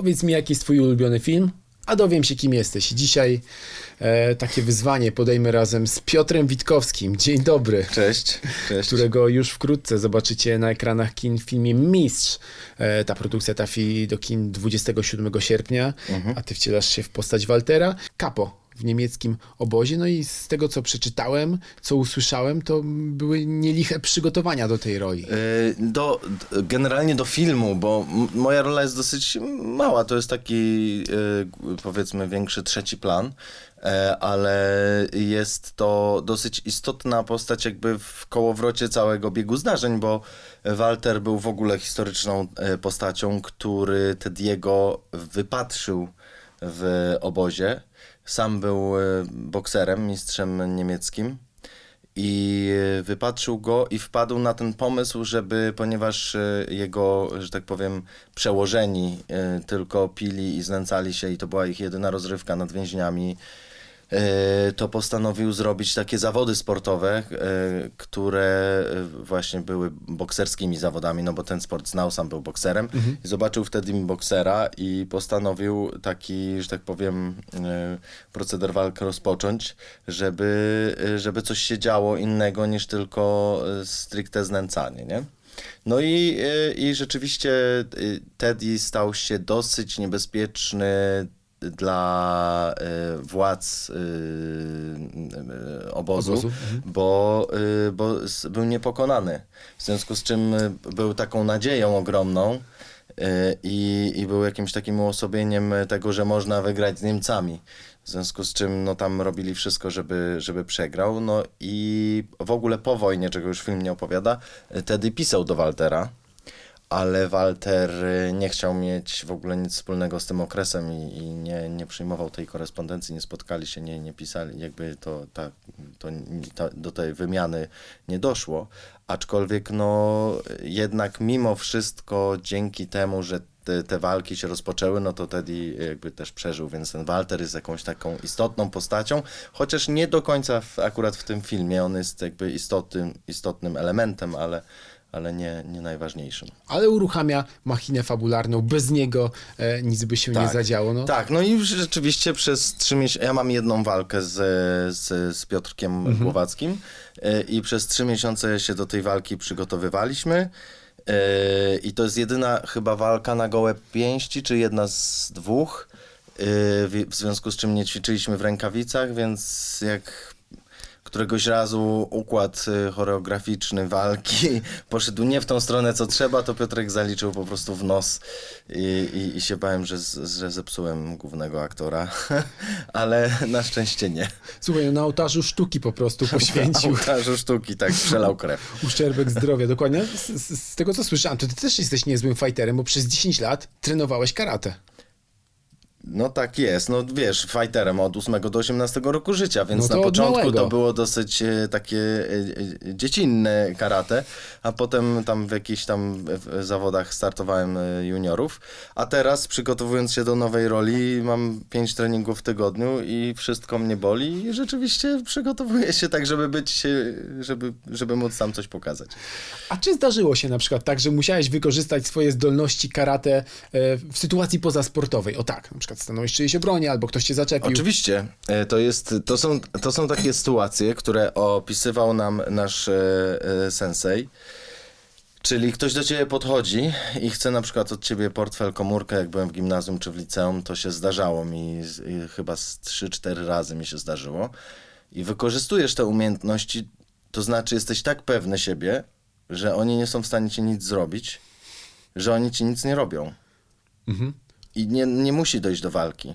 Powiedz mi, jaki jest twój ulubiony film, a dowiem się, kim jesteś. Dzisiaj e, takie wyzwanie podejmę razem z Piotrem Witkowskim. Dzień dobry. Cześć, cześć. Którego już wkrótce zobaczycie na ekranach kin w filmie Mistrz. E, ta produkcja trafi do kin 27 sierpnia, a ty wcielasz się w postać Waltera. Kapo w niemieckim obozie. No i z tego, co przeczytałem, co usłyszałem, to były nieliche przygotowania do tej roli. Y, Do, generalnie do filmu, bo moja rola jest dosyć mała. To jest taki, y, powiedzmy, większy trzeci plan, e, ale jest to dosyć istotna postać, jakby w kołowrocie całego biegu zdarzeń, bo Walter był w ogóle historyczną e, postacią, który Tediego wypatrzył w obozie. Sam był e, bokserem, mistrzem niemieckim. I e, wypatrzył go i wpadł na ten pomysł, żeby, ponieważ e, jego, że tak powiem, przełożeni tylko pili i znęcali się i to była ich jedyna rozrywka nad więźniami, to postanowił zrobić takie zawody sportowe, e, które e, właśnie były bokserskimi zawodami, no bo ten sport znał, sam był bokserem. I zobaczył wtedy mi boksera i postanowił taki, że tak powiem, e, proceder walk rozpocząć, żeby, e, żeby coś się działo innego niż tylko e, stricte znęcanie, nie? No i, e, i rzeczywiście e, Teddy stał się dosyć niebezpieczny dla e, władz e, e, obozu, Obozu, bo, e, bo s- był niepokonany. W związku z czym był taką nadzieją ogromną i, i był jakimś takim uosobieniem tego, że można wygrać z Niemcami. W związku z czym no, tam robili wszystko, żeby, żeby przegrał. No i w ogóle po wojnie, czego już film nie opowiada, Teddy pisał do Waltera, ale Walter y, nie chciał mieć w ogóle nic wspólnego z tym okresem i, i nie, nie przyjmował tej korespondencji, nie spotkali się, nie, nie pisali, jakby to, ta, to, ta, do tej wymiany nie doszło. Aczkolwiek no jednak mimo wszystko dzięki temu, że te, te walki się rozpoczęły, no to Teddy jakby też przeżył, więc ten Walter jest jakąś taką istotną postacią, chociaż nie do końca w, akurat w tym filmie, on jest jakby istotnym, istotnym elementem, ale, ale nie, nie najważniejszym. Ale uruchamia machinę fabularną. Bez niego e, nic by się nie zadziało. No. Tak, no i rzeczywiście przez trzy miesiące, ja mam jedną walkę z, z, z Piotrkiem Głowackim e, i przez trzy miesiące się do tej walki przygotowywaliśmy. E, I to jest jedyna chyba walka na gołe pięści, czy jedna z dwóch. E, w, w związku z czym nie ćwiczyliśmy w rękawicach, więc jak któregoś razu układ y, choreograficzny walki poszedł nie w tą stronę, co trzeba, to Piotrek zaliczył po prostu w nos i, i, i się bałem, że, z, że zepsułem głównego aktora, ale na szczęście nie. Słuchaj, no na ołtarzu sztuki po prostu Na poświęcił ołtarzu sztuki, tak, przelał krew. uszczerbek zdrowia. Dokładnie. Z, z, z tego, co słyszałem, to ty też jesteś niezłym fighterem, bo przez 10 lat trenowałeś karate. No tak jest, no wiesz, fighterem od 8 do 18 roku życia, więc No na początku to było dosyć e, takie e, e, dziecinne karate, a potem tam w jakichś tam zawodach startowałem juniorów, a teraz przygotowując się do nowej roli mam 5 treningów w tygodniu i wszystko mnie boli i rzeczywiście przygotowuję się tak, żeby być, żeby, żeby móc sam coś pokazać. A czy zdarzyło się na przykład tak, że musiałeś wykorzystać swoje zdolności karate w sytuacji pozasportowej? O tak, na przykład stanąłeś w czyjejś obronie, albo ktoś cię zaczepił. Oczywiście. E, To, jest, to, są, to są takie sytuacje, które opisywał nam nasz e, e, sensei. Czyli ktoś do ciebie podchodzi i chce na przykład od ciebie portfel, komórkę, jak byłem w gimnazjum czy w liceum, to się zdarzało mi, z- i chyba z 3-4 razy mi się zdarzyło. I wykorzystujesz te umiejętności, to znaczy jesteś tak pewny siebie, że oni nie są w stanie ci nic zrobić, że oni ci nic nie robią. I nie, nie musi dojść do walki.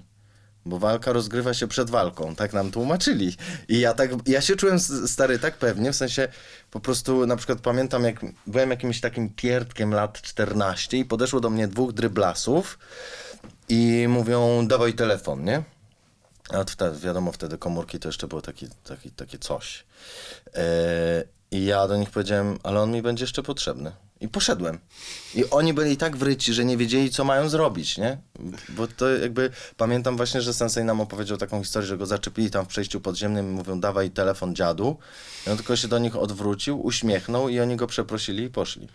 Bo walka rozgrywa się przed walką, tak nam tłumaczyli. I ja tak, ja się czułem stary tak pewnie, w sensie po prostu na przykład pamiętam jak byłem jakimś takim pierdkiem lat 14 i podeszło do mnie dwóch dryblasów i mówią dawaj telefon, nie? A wtedy, wiadomo, wtedy komórki to jeszcze było taki, taki, takie coś. E, I ja do nich powiedziałem, ale on mi będzie jeszcze potrzebny. I poszedłem. I oni byli tak wryci, że nie wiedzieli, co mają zrobić, nie? Bo to jakby, pamiętam właśnie, że Sensei nam opowiedział taką historię, że go zaczepili tam w przejściu podziemnym i mówią, dawaj telefon dziadu. I on tylko się do nich odwrócił, uśmiechnął i oni go przeprosili i poszli.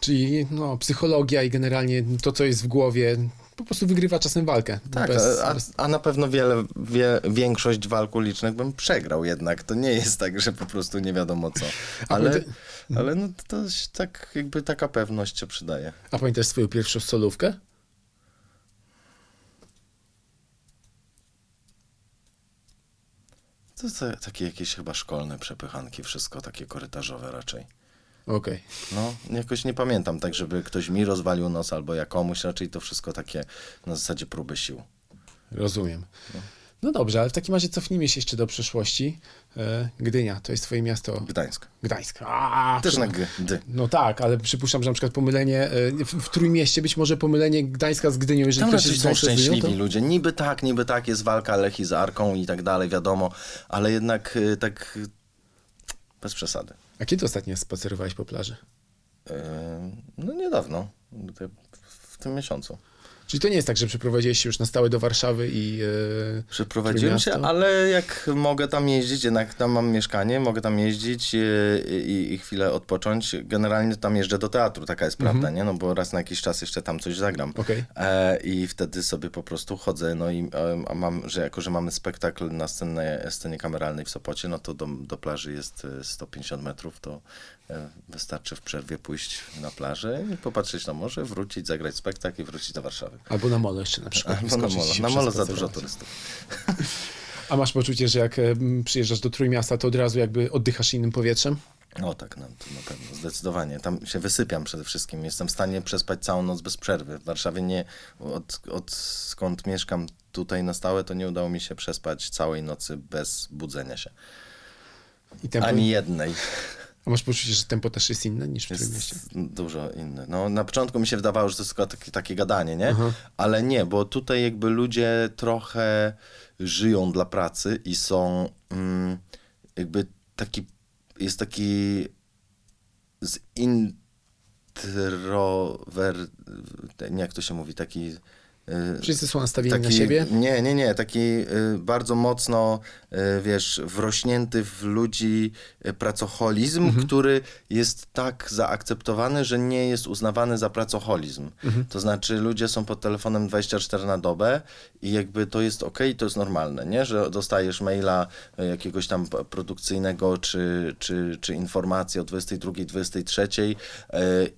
Czyli no, psychologia i generalnie to, co jest w głowie, po prostu wygrywa czasem walkę. Tak, Bez- a, bez- a na pewno wiele, wie, większość walk ulicznych bym przegrał jednak. To nie jest tak, że po prostu nie wiadomo co. Ale, pamięta- ale no to się tak jakby taka pewność się przydaje. A pamiętasz swoją pierwszą solówkę? To, to takie jakieś chyba szkolne przepychanki, wszystko takie korytarzowe raczej. Okej. No, jakoś nie pamiętam tak, żeby ktoś mi rozwalił nos albo ja komuś, raczej to wszystko takie na zasadzie próby sił. Rozumiem. No dobrze, ale w takim razie cofnijmy się jeszcze do przeszłości. E, Gdynia, to jest twoje miasto Gdańsk. Gdańsk. A, Też na G. D. No tak, ale przypuszczam, że na przykład pomylenie e, w, w Trójmieście, być może pomylenie Gdańska z Gdynią, jeżeli Tam ktoś jest są Gdynią, szczęśliwi to... ludzie. Niby tak, niby tak, jest walka Lechi z Arką i tak dalej, wiadomo, ale jednak y, tak bez przesady. A kiedy ostatnio spacerowałeś po plaży? No niedawno, w tym miesiącu. Czyli to nie jest tak, że przeprowadziłeś się już na stałe do Warszawy i... E, Przeprowadziłem się, ale jak mogę tam jeździć, jednak tam mam mieszkanie, mogę tam jeździć y, i, i chwilę odpocząć. Generalnie tam jeżdżę do teatru, taka jest prawda, nie? No bo raz na jakiś czas jeszcze tam coś zagram. Okej. E, I wtedy sobie po prostu chodzę, no i e, mam, że jako, że mamy spektakl na scenie, scenie kameralnej w Sopocie, no to do, do plaży jest e, 150 metrów, to e, wystarczy w przerwie pójść na plażę i popatrzeć na morze, wrócić, zagrać spektakl i wrócić do Warszawy. Albo na molo jeszcze na przykład. Albo na molo. Na molo za dużo turystów. A masz poczucie, że jak przyjeżdżasz do Trójmiasta, to od razu jakby oddychasz innym powietrzem? No tak, no, to na pewno, zdecydowanie. Tam się wysypiam przede wszystkim. Jestem w stanie przespać całą noc bez przerwy. W Warszawie nie, od, od skąd mieszkam tutaj na stałe, to nie udało mi się przespać całej nocy bez budzenia się. Ani jednej. A masz poczucie, że tempo też jest inne niż w Trójmieście? Jest dużo inne. No, na początku mi się wydawało, że to jest tylko takie, takie gadanie, nie? Aha. Ale nie, bo tutaj jakby ludzie trochę żyją dla pracy i są mm, jakby taki, jest taki zintrower... Nie, jak to się mówi, taki... y, Wszyscy są nastawieni taki, na siebie? Nie, nie, nie. Taki y, bardzo mocno, y, wiesz, wrośnięty w ludzi pracoholizm, Mhm. który jest tak zaakceptowany, że nie jest uznawany za pracoholizm. Mhm. To znaczy ludzie są pod telefonem 24 na dobę i jakby to jest ok, to jest normalne, nie? Że dostajesz maila jakiegoś tam produkcyjnego czy, czy, czy informacji o 22, 23 y,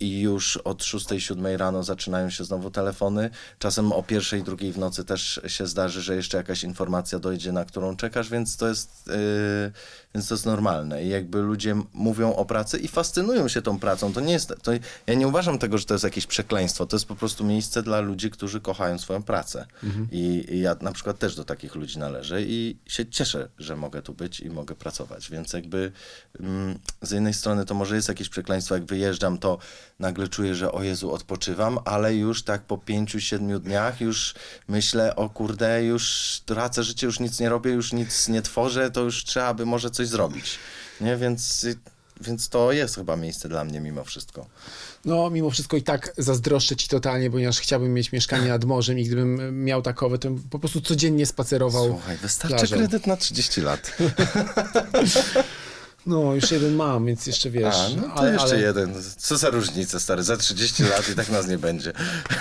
i już od 6, 7 rano zaczynają się znowu telefony. Czasem o pierwszej, drugiej w nocy też się zdarzy, że jeszcze jakaś informacja dojdzie, na którą czekasz, więc to jest, yy, więc to jest normalne. I jakby ludzie mówią o pracy i fascynują się tą pracą. To nie jest, to ja nie uważam tego, że to jest jakieś przekleństwo. To jest po prostu miejsce dla ludzi, którzy kochają swoją pracę. I, I ja na przykład też do takich ludzi należę i się cieszę, że mogę tu być i mogę pracować. Więc jakby mm, z jednej strony to może jest jakieś przekleństwo, jak wyjeżdżam, to nagle czuję, że o Jezu, odpoczywam, ale już tak po pięciu, siedmiu dniach już myślę, o kurde, już tracę życie, już nic nie robię, już nic nie tworzę, to już trzeba by może coś zrobić. Nie, więc, więc to jest chyba miejsce dla mnie mimo wszystko. No, mimo wszystko i tak zazdroszczę ci totalnie, ponieważ chciałbym mieć mieszkanie nad morzem i gdybym miał takowe, to bym po prostu codziennie spacerował. Słuchaj, wystarczy plażą. kredyt na 30 lat. No, już jeden mam, więc jeszcze wiesz. A, no to ale, jeszcze ale jeden. Co za różnica, stary, za 30 lat i tak nas nie będzie.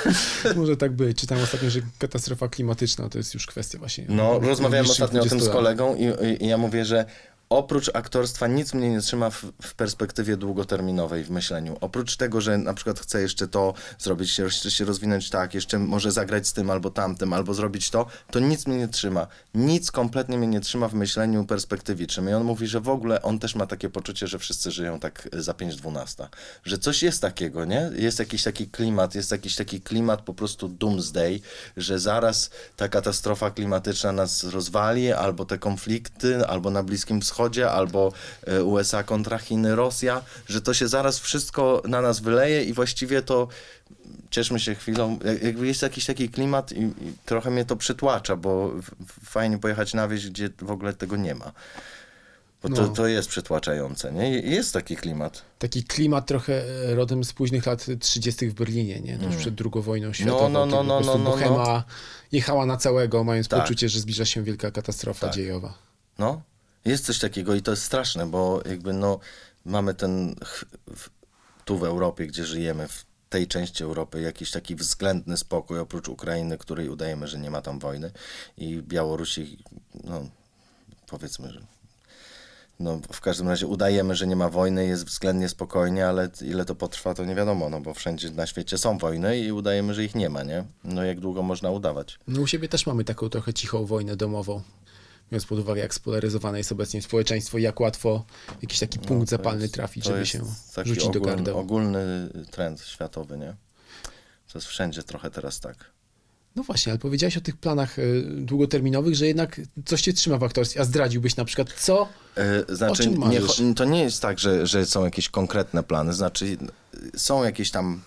może tak być. Czytałem ostatnio, że katastrofa klimatyczna to jest już kwestia właśnie. No, rozmawiałem najbliższych ostatnio o tym 20 z kolegą i, i, i ja mówię, że oprócz aktorstwa nic mnie nie trzyma w, w perspektywie długoterminowej w myśleniu. Oprócz tego, że na przykład chcę jeszcze to zrobić, jeszcze się rozwinąć tak, jeszcze może zagrać z tym albo tamtym, albo zrobić to, to nic mnie nie trzyma. Nic kompletnie mnie nie trzyma w myśleniu perspektywicznym. I on mówi, że w ogóle on też ma takie poczucie, że wszyscy żyją tak za 5-12. Że coś jest takiego, nie? Jest jakiś taki klimat, jest jakiś taki klimat po prostu doomsday, że zaraz ta katastrofa klimatyczna nas rozwali, albo te konflikty, albo na Bliskim Wschodzie, albo e, USA kontra Chiny, Rosja, że to się zaraz wszystko na nas wyleje i właściwie to cieszmy się chwilą, jak- jakby jest jakiś taki klimat i, i trochę mnie to przytłacza, bo fajnie pojechać na wieś, gdzie w ogóle tego nie ma. Bo to, No. to jest przytłaczające, nie? Jest taki klimat. Taki klimat trochę e, rodem z późnych lat 30. w Berlinie, nie? Tuż przed II wojną światową. Mm. no, no, no, no, no, no. Bohema jechała na całego, mając Tak. poczucie, że zbliża się wielka katastrofa Tak. dziejowa. No, jest coś takiego i to jest straszne, bo jakby no mamy ten, tu w Europie, gdzie żyjemy, w tej części Europy jakiś taki względny spokój, oprócz Ukrainy, której udajemy, że nie ma tam wojny i Białorusi, no powiedzmy, że no, w każdym razie udajemy, że nie ma wojny, jest względnie spokojnie, ale ile to potrwa, to nie wiadomo, no bo wszędzie na świecie są wojny i udajemy, że ich nie ma, nie? No jak długo można udawać? No u siebie też mamy taką trochę cichą wojnę domową. Biorąc pod uwagę, jak spolaryzowane jest obecnie społeczeństwo i jak łatwo jakiś taki punkt No, zapalny jest- trafić, żeby się rzucić do ogólny, gardeł. ogólny trend światowy, nie? To jest wszędzie trochę teraz tak. No właśnie, ale powiedziałeś o tych planach y, długoterminowych, że jednak coś cię trzyma w aktorstwie. A zdradziłbyś na przykład co? E, Znaczy, czym nie, to nie jest tak, że, że są jakieś konkretne plany. Znaczy, są jakieś tam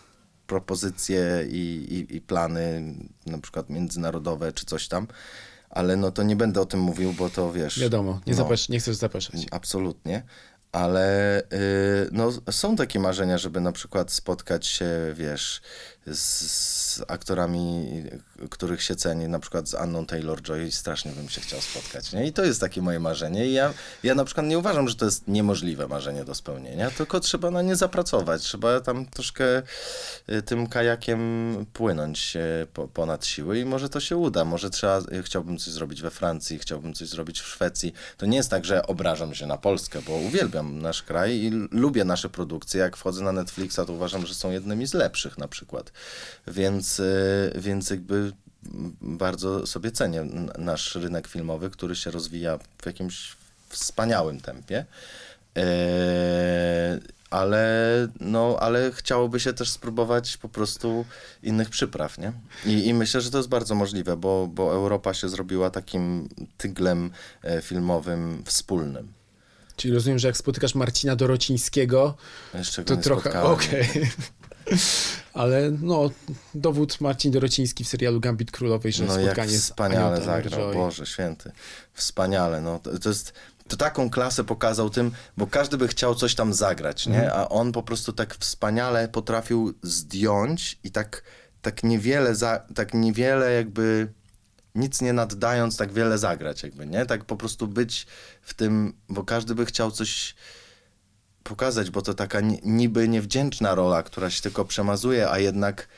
propozycje i, i, i plany, na przykład międzynarodowe czy coś tam, ale no to nie będę o tym mówił, bo to wiesz. Wiadomo, nie, no, zapresz, nie chcesz zapraszać. Absolutnie. Ale y, no, są takie marzenia, żeby na przykład spotkać się, wiesz, z, z aktorami, których się ceni, na przykład z Anną Taylor-Joy, strasznie bym się chciał spotkać, nie? I to jest takie moje marzenie. I ja, ja na przykład nie uważam, że to jest niemożliwe marzenie do spełnienia, tylko trzeba na nie zapracować. Trzeba tam troszkę y, tym kajakiem płynąć po, ponad siły i może to się uda. Może trzeba, y, chciałbym coś zrobić we Francji, chciałbym coś zrobić w Szwecji. To nie jest tak, że obrażam się na Polskę, bo uwielbiam nasz kraj i lubię nasze produkcje. Jak wchodzę na Netflixa, to uważam, że są jednymi z lepszych na przykład. Więc, y, więc jakby bardzo sobie cenię nasz rynek filmowy, który się rozwija w jakimś wspaniałym tempie. E, ale, no, ale chciałoby się też spróbować po prostu innych przypraw, nie? I, i myślę, że to jest bardzo możliwe, bo, bo Europa się zrobiła takim tyglem e, filmowym wspólnym. Czyli rozumiem, że jak spotykasz Marcina Dorocińskiego, to nie trochę okej. Ale no, dowód Marcin Dorociński w serialu Gambit Królowej, że No jak spotkanie z wspaniale Anią zagrał. Boże święty. Wspaniale, no. To, to jest, to taką klasę pokazał tym, bo każdy by chciał coś tam zagrać, nie? Mhm. A on po prostu tak wspaniale potrafił zdjąć i tak, tak niewiele, za, tak niewiele jakby nic nie naddając, tak wiele zagrać jakby, nie? Tak po prostu być w tym, bo każdy by chciał coś pokazać, bo to taka ni- niby niewdzięczna rola, która się tylko przemazuje, a jednak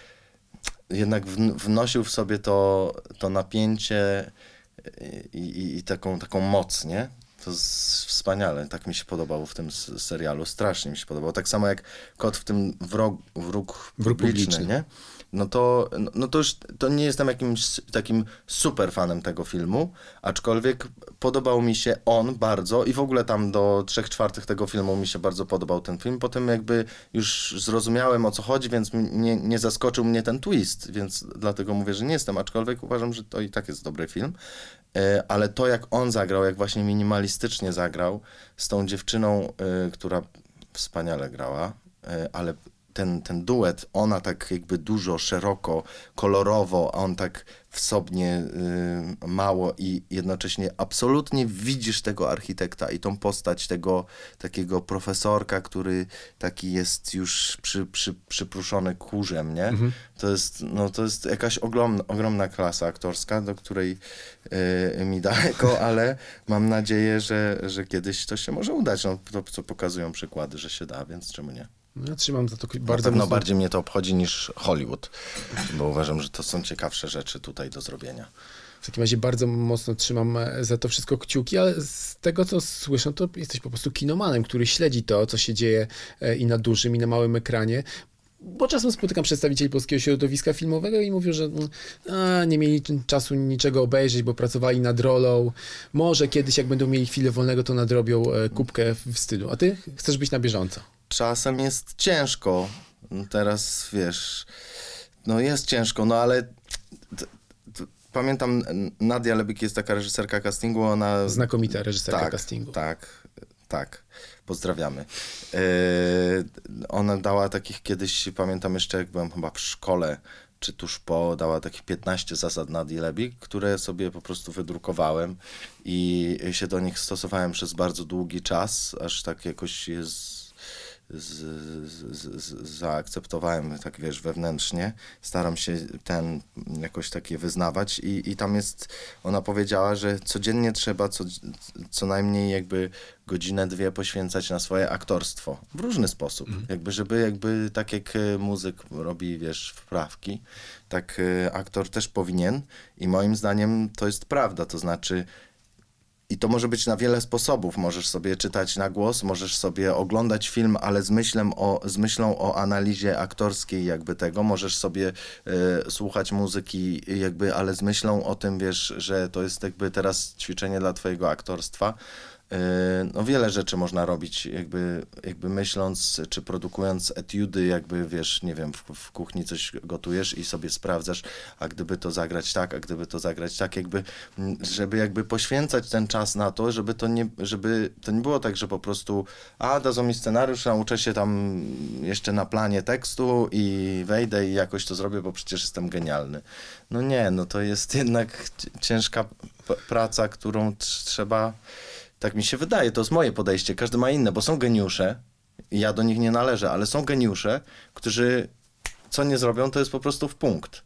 jednak wn- wnosił w sobie to, to napięcie i, i, i taką, taką moc, nie? To jest wspaniale, tak mi się podobało w tym serialu, strasznie mi się podobało. Tak samo jak kot w tym wrog, wróg, Wróg publiczny, publiczny. nie? No to, no, no to już to nie jestem jakimś takim super fanem tego filmu, aczkolwiek podobał mi się on bardzo i w ogóle tam do trzech czwartych tego filmu mi się bardzo podobał ten film. Potem jakby już zrozumiałem o co chodzi, więc nie, nie zaskoczył mnie ten twist, więc dlatego mówię, że nie jestem, aczkolwiek uważam, że to i tak jest dobry film. E, Ale to jak on zagrał, jak właśnie minimalistycznie zagrał z tą dziewczyną, y, która wspaniale grała, y, ale ten, ten duet, ona tak jakby dużo, szeroko, kolorowo, a on tak wsobnie y, mało i jednocześnie absolutnie widzisz tego architekta i tą postać tego takiego profesorka, który taki jest już przy, przy, przypruszony kurzem, nie? To, jest, no, to jest jakaś ogromna, ogromna klasa aktorska, do której y, mi daleko, ale mam nadzieję, że, że kiedyś to się może udać. No, to, co pokazują przykłady, że się da, więc czemu nie? No, ja trzymam za to Na bardzo pewno mocno. bardziej mnie to obchodzi niż Hollywood, bo uważam, że to są ciekawsze rzeczy tutaj do zrobienia. W takim razie bardzo mocno trzymam e, za to wszystko kciuki, ale z tego co słyszę, to jesteś po prostu kinomanem, który śledzi to, co się dzieje e, i na dużym, i na małym ekranie. Bo czasem spotykam przedstawicieli polskiego środowiska filmowego i mówią, że mm, a, nie mieli czasu niczego obejrzeć, bo pracowali nad rolą. Może kiedyś, jak będą mieli chwilę wolnego, to nadrobią e, kubkę w stylu. A ty chcesz być na bieżąco. Czasem jest ciężko. Teraz wiesz, no jest ciężko, no ale pamiętam Nadia Lebik jest taka reżyserka castingu, ona Znakomita reżyserka tak, castingu. Tak, tak. Pozdrawiamy. Yy, ona dała takich kiedyś, pamiętam jeszcze, jak byłem chyba w szkole, czy tuż po, dała takich 15 zasad Nadii Lebik, które sobie po prostu wydrukowałem i się do nich stosowałem przez bardzo długi czas, aż tak jakoś jest z, z, z, zaakceptowałem, tak wiesz, wewnętrznie. Staram się ten jakoś takie wyznawać i, i tam jest, ona powiedziała, że codziennie trzeba co, co najmniej jakby godzinę, dwie poświęcać na swoje aktorstwo w różny sposób. Jakby, żeby jakby tak jak e, muzyk robi, wiesz, wprawki, tak e, aktor też powinien i moim zdaniem to jest prawda, to znaczy i to może być na wiele sposobów. Możesz sobie czytać na głos, możesz sobie oglądać film, ale z, o, z myślą o analizie aktorskiej jakby tego. Możesz sobie e, słuchać muzyki jakby, ale z myślą o tym, wiesz, że to jest jakby teraz ćwiczenie dla twojego aktorstwa. E, No wiele rzeczy można robić, jakby, jakby myśląc, czy produkując etiudy, jakby wiesz, nie wiem, w, w kuchni coś gotujesz i sobie sprawdzasz, a gdyby to zagrać tak, a gdyby to zagrać tak, jakby, żeby jakby poświęcać ten czas na to, żeby to nie, żeby to nie było tak, że po prostu, a dadzą mi scenariusz, nauczę się tam jeszcze na planie tekstu i wejdę i jakoś to zrobię, bo przecież jestem genialny. No nie, no to jest jednak ciężka praca, którą tr- trzeba tak mi się wydaje, to jest moje podejście. Każdy ma inne, bo są geniusze, i ja do nich nie należę, ale są geniusze, którzy co nie zrobią, to jest po prostu w punkt.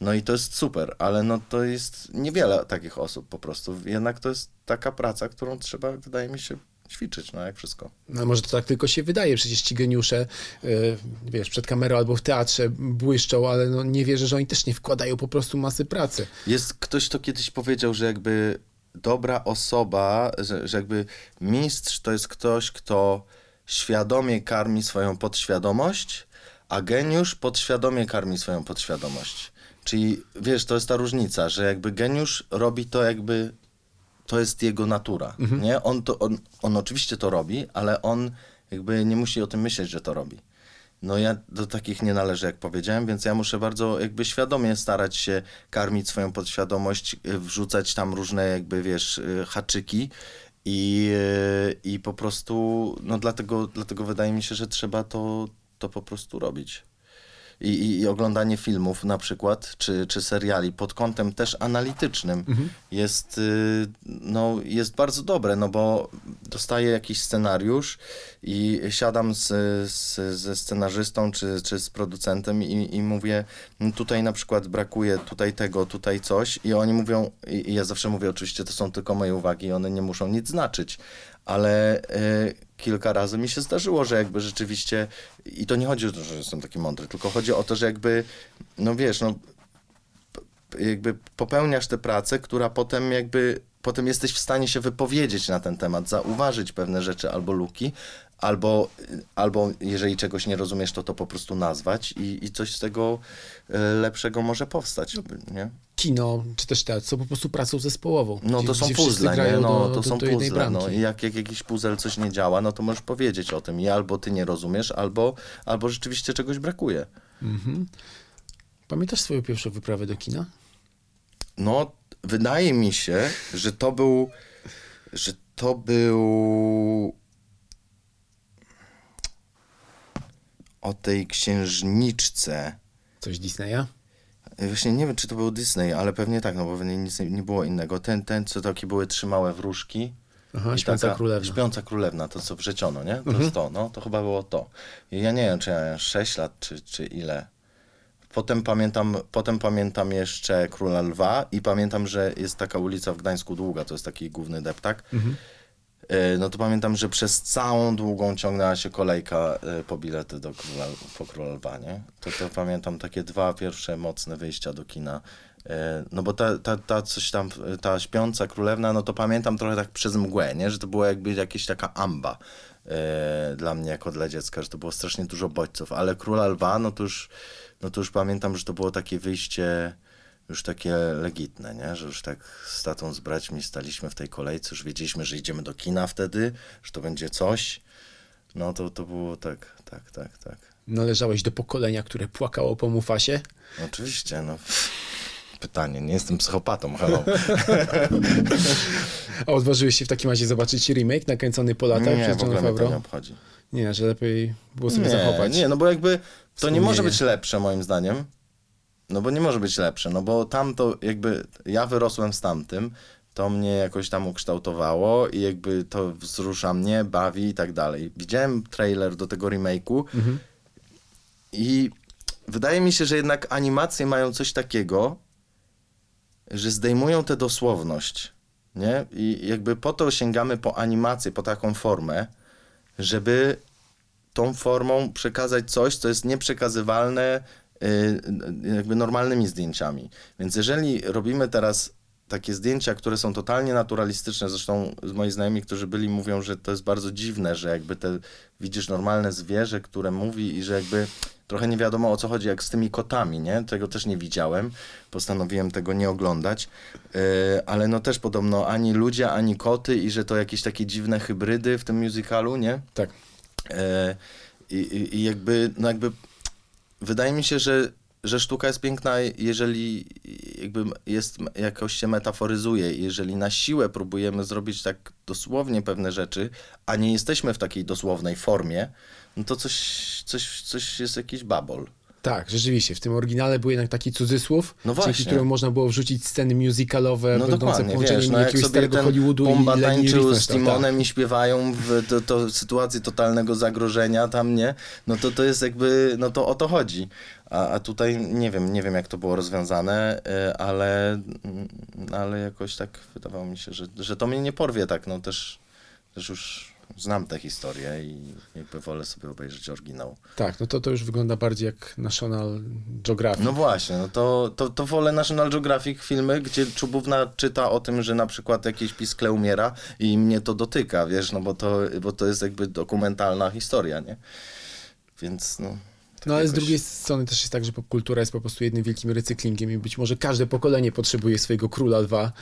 No i to jest super, ale no to jest niewiele takich osób po prostu. Jednak to jest taka praca, którą trzeba, wydaje mi się, ćwiczyć, no jak wszystko. No może to tak tylko się wydaje, przecież ci geniusze, y, wiesz, przed kamerą albo w teatrze błyszczą, ale no nie wierzę, że oni też nie wkładają po prostu masy pracy. Jest ktoś, to kiedyś powiedział, że jakby dobra osoba, że, że jakby mistrz to jest ktoś, kto świadomie karmi swoją podświadomość, a geniusz podświadomie karmi swoją podświadomość. Czyli wiesz, to jest ta różnica, że jakby geniusz robi to jakby to jest jego natura, nie? On, to, on, on oczywiście to robi, ale on jakby nie musi o tym myśleć, że to robi. No ja do takich nie należę, jak powiedziałem, więc ja muszę bardzo jakby świadomie starać się karmić swoją podświadomość, y, wrzucać tam różne jakby, wiesz, y, haczyki i, y, i po prostu, no dlatego, dlatego wydaje mi się, że trzeba to, to po prostu robić. I, i, oglądanie filmów na przykład, czy, czy seriali pod kątem też analitycznym jest, y, no, jest bardzo dobre, no bo dostaję jakiś scenariusz i siadam z, z, ze scenarzystą czy, czy z producentem i, i mówię, "No tutaj na przykład brakuje tutaj tego, tutaj coś i oni mówią, i, i ja zawsze mówię, oczywiście to są tylko moje uwagi one nie muszą nic znaczyć, ale y, kilka razy mi się zdarzyło, że jakby rzeczywiście, i to nie chodzi o to, że jestem taki mądry, tylko chodzi o to, że jakby, no wiesz, no jakby popełniasz tę pracę, która potem jakby, potem jesteś w stanie się wypowiedzieć na ten temat, zauważyć pewne rzeczy albo luki, albo, albo jeżeli czegoś nie rozumiesz, to to po prostu nazwać i, i coś z tego e, lepszego może powstać, nie? Kino, czy też teatr są po prostu pracą zespołową. No gdzie- to są puzzle, nie? No do- to do- są do puzzle, no i jak, jak jakiś puzzle coś nie działa, no to możesz powiedzieć o tym i albo ty nie rozumiesz, albo, albo rzeczywiście czegoś brakuje. Pamiętasz swoją pierwszą wyprawę do kina? No, wydaje mi się, że to był, że to był o tej księżniczce. Coś Disneya? Właśnie nie wiem, czy to był Disney, ale pewnie tak, no bo pewnie nic nie, nie było innego. Ten, ten, co takie były trzy małe wróżki. Aha, I Śpiąca Królewna. Śpiąca królewna, to co wrzeciono, nie? To jest to, no, to chyba było to. I ja nie wiem, czy ja miałem 6 lat, czy, czy ile. Potem pamiętam, potem pamiętam jeszcze Króla Lwa i pamiętam, że jest taka ulica w Gdańsku Długa, to jest taki główny deptak. E, No to pamiętam, że przez całą długą ciągnęła się kolejka e, po bilety do Króla, po nie? To, to pamiętam takie dwa pierwsze mocne wyjścia do kina. E, No bo ta, ta, ta coś tam, ta śpiąca królewna, no to pamiętam trochę tak przez mgłę, nie? Że to była jakby jakaś taka amba e, dla mnie jako dla dziecka, że to było strasznie dużo bodźców, ale Króla Lwa, no to już, no to już pamiętam, że to było takie wyjście już takie legitne, nie? Że już tak z tatą, z braćmi staliśmy w tej kolejce, już wiedzieliśmy, że idziemy do kina wtedy, że to będzie coś. No to, to było tak, tak, tak, tak. Należałeś do pokolenia, które płakało po Mufasie? Oczywiście, no. Pytanie, nie jestem psychopatą, halo. A odważyłeś się w takim razie zobaczyć remake nakręcony po latach Nie, przez mnie to nie Favreau? obchodzi. Nie, że lepiej było sobie Nie, zachować. nie, no bo jakby to nie może być lepsze moim zdaniem. No bo nie może być lepsze, no bo tam to jakby ja wyrosłem z tamtym, to mnie jakoś tam ukształtowało i jakby to wzrusza mnie, bawi i tak dalej. Widziałem trailer do tego remake'u i wydaje mi się, że jednak animacje mają coś takiego, że zdejmują tę dosłowność, nie? I jakby po to sięgamy po animację, po taką formę, żeby tą formą przekazać coś, co jest nieprzekazywalne jakby normalnymi zdjęciami. Więc jeżeli robimy teraz takie zdjęcia, które są totalnie naturalistyczne, zresztą moi znajomi, którzy byli, mówią, że to jest bardzo dziwne, że jakby te widzisz normalne zwierzę, które mówi i że jakby trochę nie wiadomo o co chodzi, jak z tymi kotami, nie? Tego też nie widziałem, postanowiłem tego nie oglądać, yy, ale no też podobno ani ludzie, ani koty i że to jakieś takie dziwne hybrydy w tym musicalu, nie? Tak. I, i, I jakby, no jakby wydaje mi się, że, że sztuka jest piękna, jeżeli jakby jest, jakoś się metaforyzuje. Jeżeli na siłę próbujemy zrobić tak dosłownie pewne rzeczy, a nie jesteśmy w takiej dosłownej formie, no to coś, coś, coś jest jakiś babol. Tak, rzeczywiście. W tym oryginale był jednak taki cudzysłów, No dzięki właśnie. któremu można było wrzucić sceny musicalowe, No będące połączeniem wiesz, no jak jakiegoś starego Hollywoodu Pumba i tańczył z Timonem i śpiewają w to, to sytuacji totalnego zagrożenia tam, nie? No to to jest jakby, no to o to chodzi. A, a tutaj nie wiem, nie wiem jak to było rozwiązane, y, ale, mm, ale jakoś tak wydawało mi się, że, że to mnie nie porwie tak, no też, też już znam tę historię i jakby wolę sobie obejrzeć oryginał. Tak, no to, to już wygląda bardziej jak National Geographic. No właśnie, no to, to, to wolę National Geographic filmy, gdzie Czubówna czyta o tym, że na przykład jakieś piskle umiera i mnie to dotyka, wiesz, no bo to, bo to jest jakby dokumentalna historia, nie? Więc no... tak No ale z jakoś- drugiej strony też jest tak, że popkultura jest po prostu jednym wielkim recyklingiem i być może każde pokolenie potrzebuje swojego króla lwa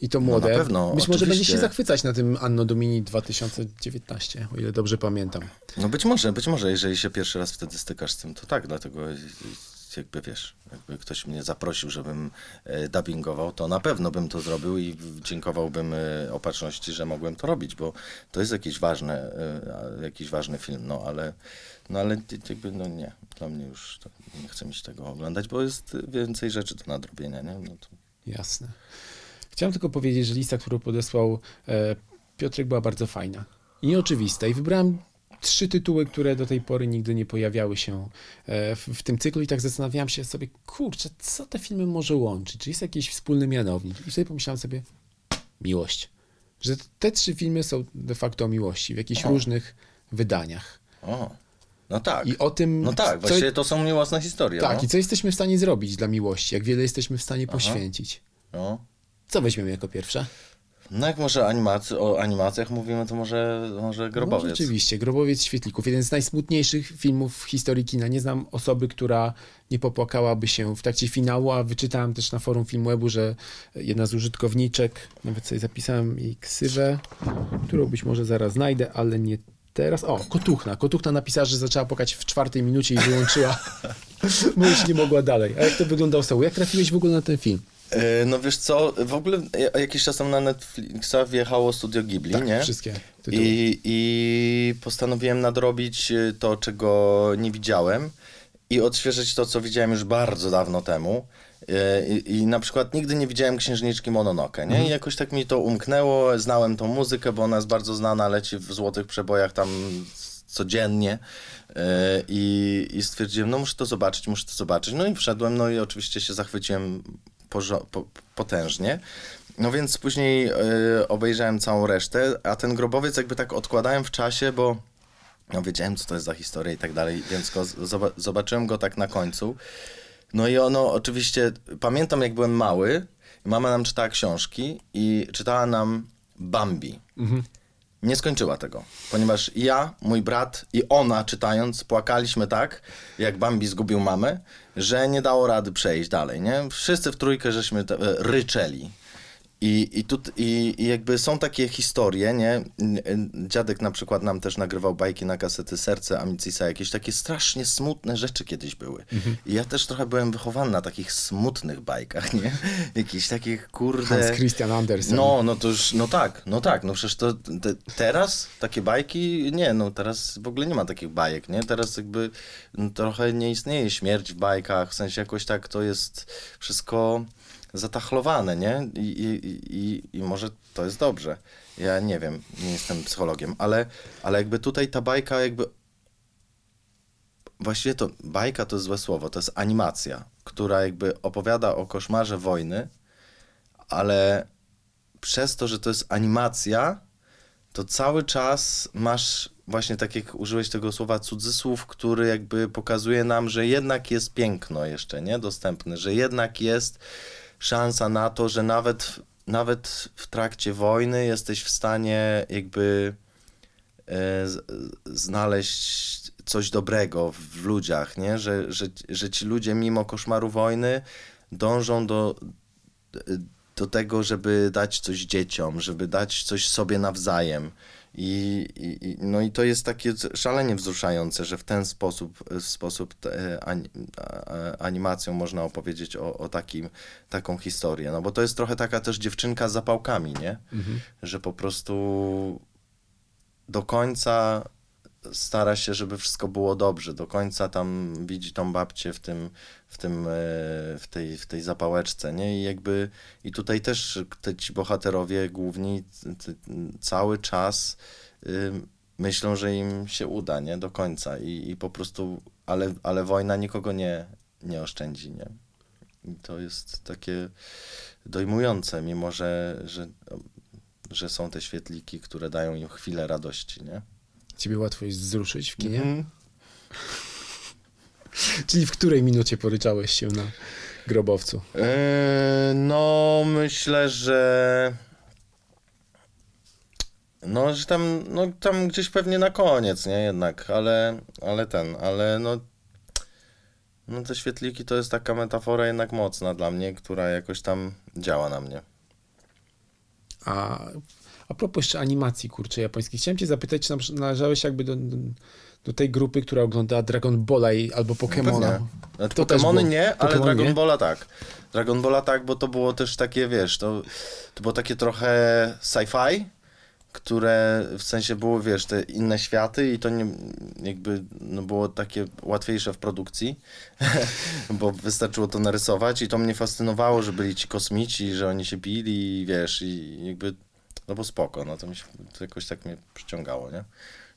i to młode. No na pewno, być może będzie oczywiście. się zachwycać na tym Anno Domini 2019, o ile dobrze pamiętam. No być może, być może, jeżeli się pierwszy raz wtedy stykasz z tym, to tak, dlatego jakby wiesz, jakby ktoś mnie zaprosił, żebym e, dubbingował, to na pewno bym to zrobił i dziękowałbym e, opatrzności, że mogłem to robić, bo to jest jakiś ważny, e, jakiś ważny film, no ale, no ale jakby, no nie, dla mnie już nie chcę mi się tego oglądać, bo jest więcej rzeczy do nadrobienia, nie? No to... Jasne. Chciałem tylko powiedzieć, że lista, którą podesłał e, Piotrek była bardzo fajna i nieoczywista i wybrałem trzy tytuły, które do tej pory nigdy nie pojawiały się e, w, tym cyklu i tak zastanawiałem się sobie, kurczę, co te filmy może łączyć? Czy jest jakiś wspólny mianownik? I sobie pomyślałem sobie, miłość. Że te trzy filmy są de facto o miłości w jakichś różnych wydaniach. O, no tak. I o tym, No tak, co, właściwie to są miłosne historie. tak, no. i co jesteśmy w stanie zrobić dla miłości, jak wiele jesteśmy w stanie poświęcić. no. Co weźmiemy jako pierwsze? No jak może animacy, o animacjach mówimy, to może, może No, Grobowiec. rzeczywiście, Grobowiec Świetlików. Jeden z najsmutniejszych filmów w historii kina. Nie znam osoby, która nie popłakałaby się w trakcie finału, a wyczytałem też na forum Filmwebu, że jedna z użytkowniczek, nawet sobie zapisałem jej ksywę, którą być może zaraz znajdę, ale nie teraz. O, Kotuchna. Kotuchna napisała, że zaczęła płakać w czwartej minucie i wyłączyła, bo już nie mogła dalej. A jak to wyglądało z Jak trafiłeś w ogóle na ten film? E, No wiesz co, w ogóle e, jakiś czas temu na Netflixa wjechało Studio Ghibli, Tak, nie? wszystkie tytuły. I, I postanowiłem nadrobić e, to, czego nie widziałem i odświeżyć to, co widziałem już bardzo dawno temu. I, i na przykład nigdy nie widziałem Księżniczki Mononoke, nie? I jakoś tak mi to umknęło, znałem tą muzykę, bo ona jest bardzo znana, leci w złotych przebojach tam codziennie i, i stwierdziłem, no muszę to zobaczyć, muszę to zobaczyć. No i wszedłem, no i oczywiście się zachwyciłem potężnie. No więc później e, obejrzałem całą resztę, a ten grobowiec jakby tak odkładałem w czasie, bo no wiedziałem, co to jest za historia i tak dalej, więc go, zoba- zobaczyłem go tak na końcu. No i ono oczywiście, pamiętam jak byłem mały, mama nam czytała książki i czytała nam Bambi. Nie skończyła tego, ponieważ ja, mój brat i ona czytając płakaliśmy tak, jak Bambi zgubił mamę, że nie dało rady przejść dalej, nie? Wszyscy w trójkę żeśmy te, e, ryczeli. I, i, tu, i, I jakby są takie historie, nie? Dziadek na przykład nam też nagrywał bajki na kasety Serce Amicisa, jakieś takie strasznie smutne rzeczy kiedyś były. I ja też trochę byłem wychowany na takich smutnych bajkach, nie? Jakichś takich, kurde... Hans Christian Andersen. No, no to już, no tak, no tak, no przecież to te, teraz takie bajki, nie, no teraz w ogóle nie ma takich bajek, nie? Teraz jakby no, trochę nie istnieje śmierć w bajkach, w sensie jakoś tak to jest wszystko zatachlowane, nie? I, i, i, I może to jest dobrze. Ja nie wiem, nie jestem psychologiem, ale, ale jakby tutaj ta bajka jakby właściwie to bajka to jest złe słowo, to jest animacja, która jakby opowiada o koszmarze wojny, ale przez to, że to jest animacja, to cały czas masz właśnie tak jak użyłeś tego słowa cudzysłów, który jakby pokazuje nam, że jednak jest piękno jeszcze, nie? Dostępne, że jednak jest szansa na to, że nawet, nawet w trakcie wojny jesteś w stanie jakby e, znaleźć coś dobrego w ludziach, nie? Że, że, że ci ludzie mimo koszmaru wojny dążą do, do tego, żeby dać coś dzieciom, żeby dać coś sobie nawzajem. I, i, no i to jest takie szalenie wzruszające, że w ten sposób, w sposób te, animacją można opowiedzieć o, o takim, taką historię. No bo to jest trochę taka też dziewczynka z zapałkami, nie? Mhm. Że po prostu do końca stara się, żeby wszystko było dobrze. Do końca tam widzi tą babcię w tym, w tym, e, w tej, w tej zapałeczce, nie? I jakby, i tutaj też te ci bohaterowie główni cały czas myślą, że im się uda, nie? Do końca i, i po prostu, ale, ale wojna nikogo nie, nie oszczędzi, nie? I to jest takie dojmujące, mimo że, że, że są te świetliki, które dają im chwilę radości, nie? Ciebie łatwo jest wzruszyć w kinie? Mm. Czyli w której minucie poryczałeś się na grobowcu? Yy, no, myślę, że. No, że tam, no, tam gdzieś pewnie na koniec, nie? Jednak, ale, ale ten, ale no. No, te świetliki to jest taka metafora jednak mocna dla mnie, która jakoś tam działa na mnie. A a propos jeszcze animacji, kurczę, japońskiej, chciałem cię zapytać, czy należałeś jakby do, do, tej grupy, która ogląda Dragon Balla i, albo? No znaczy, Pokemony nie, ale Pokemon Dragon nie? Balla tak. Dragon Balla tak, bo to było też takie, wiesz, to, to było takie trochę sci-fi, które w sensie było, wiesz, te inne światy i to nie, jakby no było takie łatwiejsze w produkcji, bo wystarczyło to narysować i to mnie fascynowało, że byli ci kosmici, że oni się bili, wiesz, i jakby no bo spoko, no to mi się to jakoś tak mnie przyciągało, nie?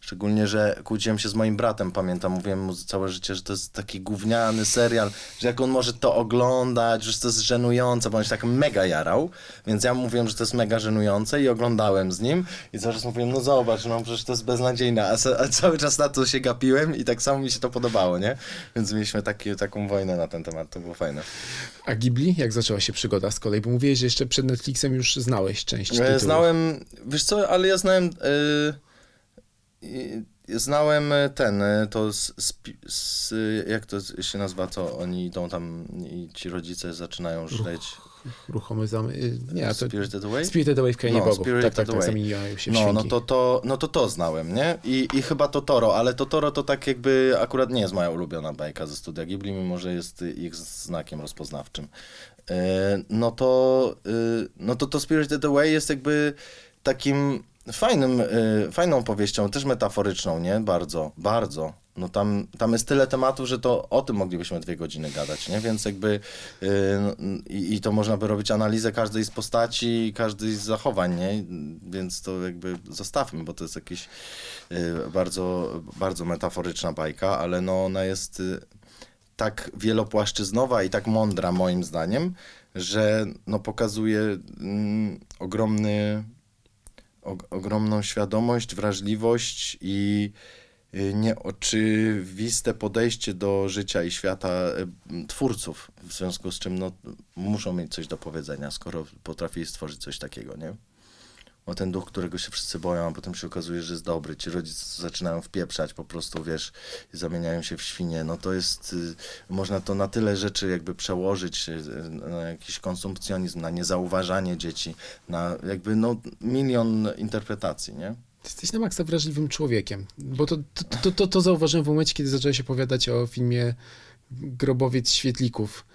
Szczególnie, że kłóciłem się z moim bratem, pamiętam, mówiłem mu całe życie, że to jest taki gówniany serial, że jak on może to oglądać, że to jest żenujące, bo on się tak mega jarał, więc ja mówiłem, że to jest mega żenujące i oglądałem z nim i cały czas mówiłem, no zobacz, no przecież to jest beznadziejne, a, a cały czas na to się gapiłem i tak samo mi się to podobało, nie? Więc mieliśmy taki, taką wojnę na ten temat, to było fajne. A Ghibli? Jak zaczęła się przygoda z kolei? Bo mówiłeś, że jeszcze przed Netflixem już znałeś część e, tytułów. Znałem, wiesz co, ale ja znałem... Yy Znałem e, ten, e, to z, z, z, jak to się nazywa, co oni idą tam i ci rodzice zaczynają żreć. ruchomy zamek, y, nie, to Spirited Away? Spirited Away w Krainie no, Bogów, tak, tak, tak, zamieniają się no, no to, to, no to to znałem, nie? I, I chyba Totoro, ale Totoro to tak jakby akurat nie jest moja ulubiona bajka ze studia Ghibli, mimo że jest ich znakiem rozpoznawczym. E, no to, no to to Spirited Away jest jakby takim fajnym, y, fajną opowieścią, też metaforyczną, nie? Bardzo, bardzo. No tam, tam jest tyle tematów, że to o tym moglibyśmy dwie godziny gadać, nie? Więc jakby y, no, i, i to można by robić analizę każdej z postaci, każdej z zachowań, nie? Więc to jakby zostawmy, bo to jest jakiś y, bardzo, bardzo metaforyczna bajka, ale no ona jest y, tak wielopłaszczyznowa i tak mądra moim zdaniem, że no pokazuje mm, ogromny ogromną świadomość, wrażliwość i y, nieoczywiste podejście do życia i świata y, twórców, w związku z czym no, muszą mieć coś do powiedzenia, skoro potrafili stworzyć coś takiego, nie? O ten duch, którego się wszyscy boją, a potem się okazuje, że jest dobry. Ci rodzice zaczynają wpieprzać po prostu, wiesz, zamieniają się w świnie. No to jest, y, można to na tyle rzeczy jakby przełożyć y, na jakiś konsumpcjonizm, na niezauważanie dzieci, na jakby no milion interpretacji, nie? Jesteś na maksa wrażliwym człowiekiem, bo to, to, to, to, to zauważyłem w momencie, kiedy zacząłeś opowiadać o filmie Grobowiec Świetlików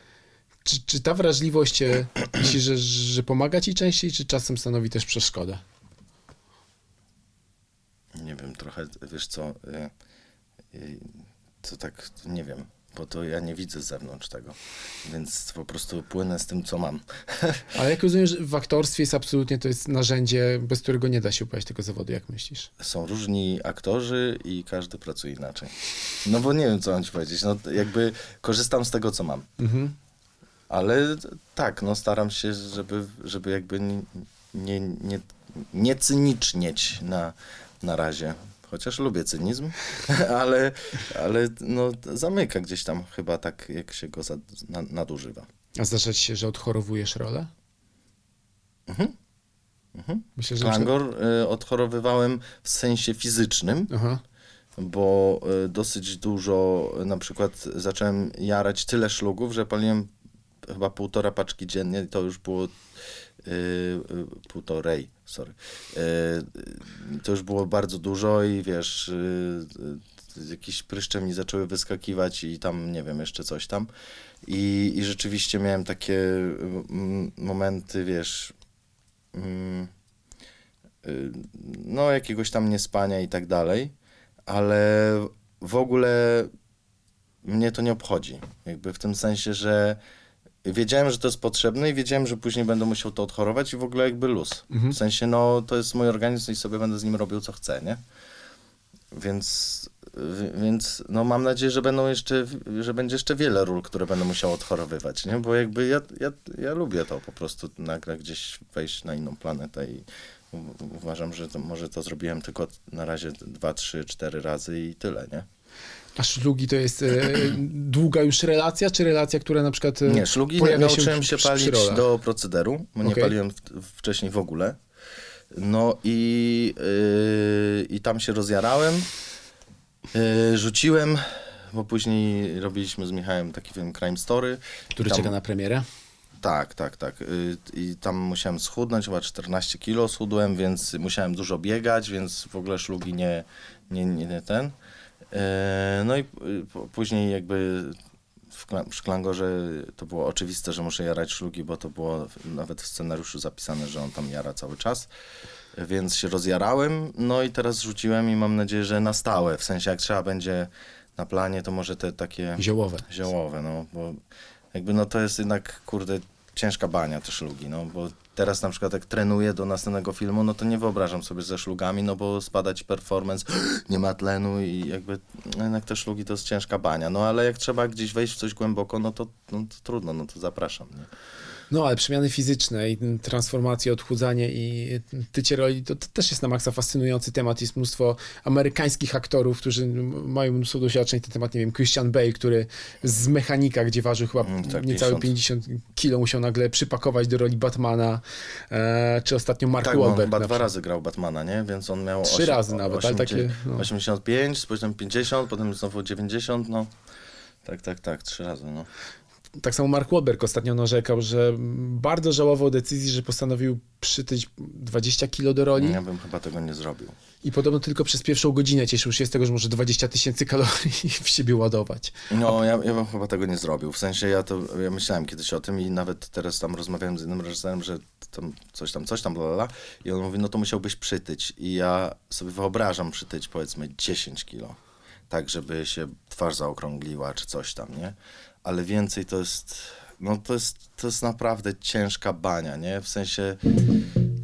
czy, czy ta wrażliwość myślisz, że, że pomaga ci częściej, czy czasem stanowi też przeszkodę? Nie wiem, trochę, wiesz co, y, y, to tak, nie wiem. bo to ja nie widzę z zewnątrz tego, więc po prostu płynę z tym, co mam. Ale jak rozumiem, że w aktorstwie jest absolutnie, to jest narzędzie, bez którego nie da się uprawiać tego zawodu, jak myślisz? Są różni aktorzy i każdy pracuje inaczej. No bo nie wiem, co mam ci powiedzieć, no jakby korzystam z tego, co mam. Mhm. Ale tak, no staram się, żeby, żeby jakby nie, nie, nie, nie cynicznieć na, na razie. Chociaż lubię cynizm, ale, ale no, zamyka gdzieś tam chyba tak, jak się go za, na, nadużywa. A zdarza się, że odchorowujesz rolę? Mhm. Mhm. Myślę, że... Klangor y, odchorowywałem w sensie fizycznym, Aha. bo y, dosyć dużo, na przykład zacząłem jarać tyle szlugów, że paliłem chyba półtora paczki dziennie i to już było y, y, półtorej, sorry. Y, to już było bardzo dużo i wiesz, jakieś pryszcze mi zaczęły wyskakiwać i tam, nie wiem, jeszcze coś tam. I, i rzeczywiście miałem takie momenty, wiesz, mm, no jakiegoś tam niespania i tak dalej, ale w ogóle mnie to nie obchodzi. Jakby w tym sensie, że wiedziałem, że to jest potrzebne i wiedziałem, że później będę musiał to odchorować i w ogóle jakby luz. Mhm. W sensie, no to jest mój organizm i sobie będę z nim robił co chcę, nie? Więc, więc no mam nadzieję, że będą jeszcze, że będzie jeszcze wiele ról, które będę musiał odchorowywać, nie? Bo jakby ja, ja, ja lubię to po prostu nagle gdzieś wejść na inną planetę i uważam, że to, może to zrobiłem tylko na razie dwa, trzy, cztery razy i tyle, nie? A szlugi to jest e, długa już relacja, czy relacja, która na przykład e, Nie, szlugi pojawia nauczyłem się, przy- przy palić rolach? do procederu, nie Okej. paliłem w, wcześniej w ogóle. No i, yy, i tam się rozjarałem, yy, rzuciłem, bo później robiliśmy z Michałem taki film Crime Story. Który tam, czeka na premierę? Tak, tak, tak. I tam musiałem schudnąć, chyba 14 kilo schudłem, więc musiałem dużo biegać, więc w ogóle szlugi nie, nie, nie, nie ten. Yy, no i później jakby w, Kla- w Szklangorze to było oczywiste, że muszę jarać szlugi, bo to było nawet w scenariuszu zapisane, że on tam jara cały czas. Więc się rozjarałem, no i teraz rzuciłem i mam nadzieję, że na stałe. W sensie jak trzeba będzie na planie, to może te takie Ziołowe. ziołowe, no bo jakby no to jest jednak, kurde, ciężka bania te szlugi, no bo teraz na przykład jak trenuję do następnego filmu, no to nie wyobrażam sobie ze szlugami, no bo spada ci performance, nie ma tlenu i jakby no jednak te szlugi to jest ciężka bania, no ale jak trzeba gdzieś wejść w coś głęboko, no to, no to trudno, no to zapraszam, nie? No, ale przemiany fizyczne i transformacje, odchudzanie i tycie roli, to, to też jest na maksa fascynujący temat. Jest mnóstwo amerykańskich aktorów, którzy mają mnóstwo doświadczeń ten temat. Nie wiem, Christian Bale, który z mechanika, gdzie ważył chyba Mm, tak, niecałe 50. 50 kilo, musiał nagle przypakować do roli Batmana, e, czy ostatnio Mark Tak, Wahlberg. chyba na dwa razy grał Batmana, nie? Więc on miał... Trzy razy nawet, ale takie, no. 85, potem 50, potem znowu 90, no. Tak, tak, tak, trzy razy, no. Tak samo Mark Wahlberg ostatnio narzekał, że bardzo żałował decyzji, że postanowił przytyć 20 kilo do roli Ja bym chyba tego nie zrobił. i podobno tylko przez pierwszą godzinę cieszył się z tego, że może 20 tysięcy kalorii w siebie ładować. No, ja, ja bym chyba tego nie zrobił. W sensie ja to, ja myślałem kiedyś o tym i nawet teraz tam rozmawiałem z innym reżyserem, że tam coś tam, coś tam, bla, bla, bla. I on mówi, no to musiałbyś przytyć. I ja sobie wyobrażam przytyć powiedzmy 10 kilo. Tak, żeby się twarz zaokrągliła czy coś tam, nie? Ale więcej to jest, no to jest, to jest naprawdę ciężka bania, nie? W sensie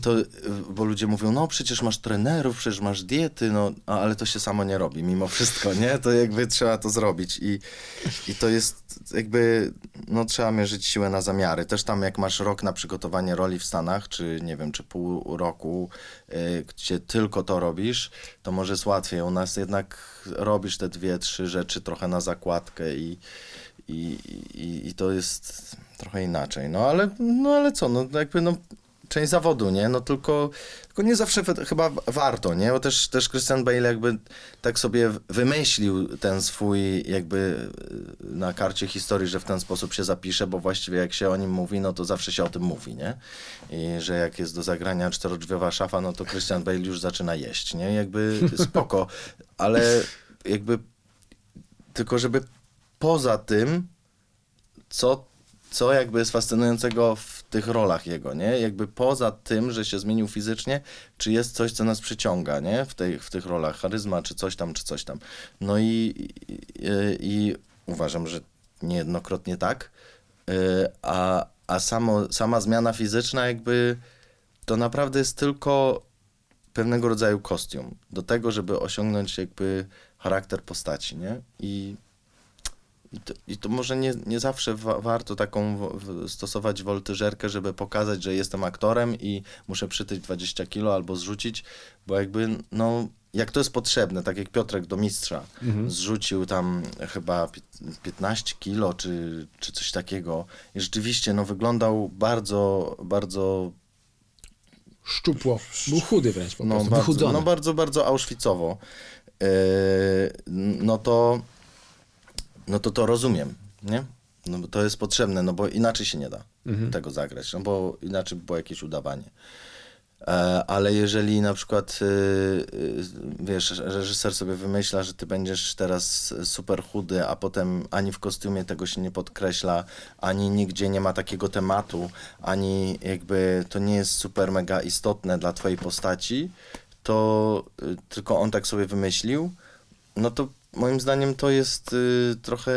to, y, bo ludzie mówią, no przecież masz trenerów, przecież masz diety, no, ale to się samo nie robi mimo wszystko, nie? To jakby trzeba to zrobić i, i to jest jakby, no trzeba mierzyć siłę na zamiary. Też tam jak masz rok na przygotowanie roli w Stanach, czy nie wiem, czy pół roku, y, gdzie tylko to robisz, to może jest łatwiej. U nas jednak robisz te dwie, trzy rzeczy trochę na zakładkę i, i, i, i to jest trochę inaczej. No ale, no ale co, no jakby no część zawodu, nie? No tylko, tylko nie zawsze chyba warto, nie? Bo też, też Christian Bale jakby tak sobie wymyślił ten swój jakby y, na karcie historii, że w ten sposób się zapisze, bo właściwie jak się o nim mówi, no to zawsze się o tym mówi, nie? I że jak jest do zagrania czterodrzwiowa szafa, no to Christian Bale już zaczyna jeść, nie? Jakby spoko, ale jakby tylko żeby poza tym, co, co jakby jest fascynującego w tych rolach jego, nie? Jakby poza tym, że się zmienił fizycznie, czy jest coś, co nas przyciąga, nie? W, tej, w tych rolach, charyzma, czy coś tam, czy coś tam. No i, i, i uważam, że niejednokrotnie tak, y, a, a samo, sama zmiana fizyczna jakby to naprawdę jest tylko pewnego rodzaju kostium do tego, żeby osiągnąć jakby charakter postaci, nie? I, i, to, i to może nie, nie zawsze wa warto taką w, w stosować woltyżerkę, żeby pokazać, że jestem aktorem i muszę przytyć 20 kilo albo zrzucić, bo jakby no jak to jest potrzebne, tak jak Piotrek do mistrza Mhm. zrzucił tam chyba pi- 15 kilo czy, czy coś takiego i rzeczywiście no wyglądał bardzo, bardzo Szczupło. Był chudy wręcz po no, prostu, bardzo, wychudzony. no bardzo, bardzo Auschwitzowo, yy, no to no to to rozumiem, nie? No bo to jest potrzebne, no bo inaczej się nie da Mhm. tego zagrać, no bo inaczej by było jakieś udawanie. E, ale jeżeli na przykład, y, y, wiesz, reżyser sobie wymyśla, że ty będziesz teraz super chudy, a potem ani w kostiumie tego się nie podkreśla, ani nigdzie nie ma takiego tematu, ani jakby to nie jest super mega istotne dla twojej postaci, to y, tylko on tak sobie wymyślił, no to moim zdaniem to jest y, trochę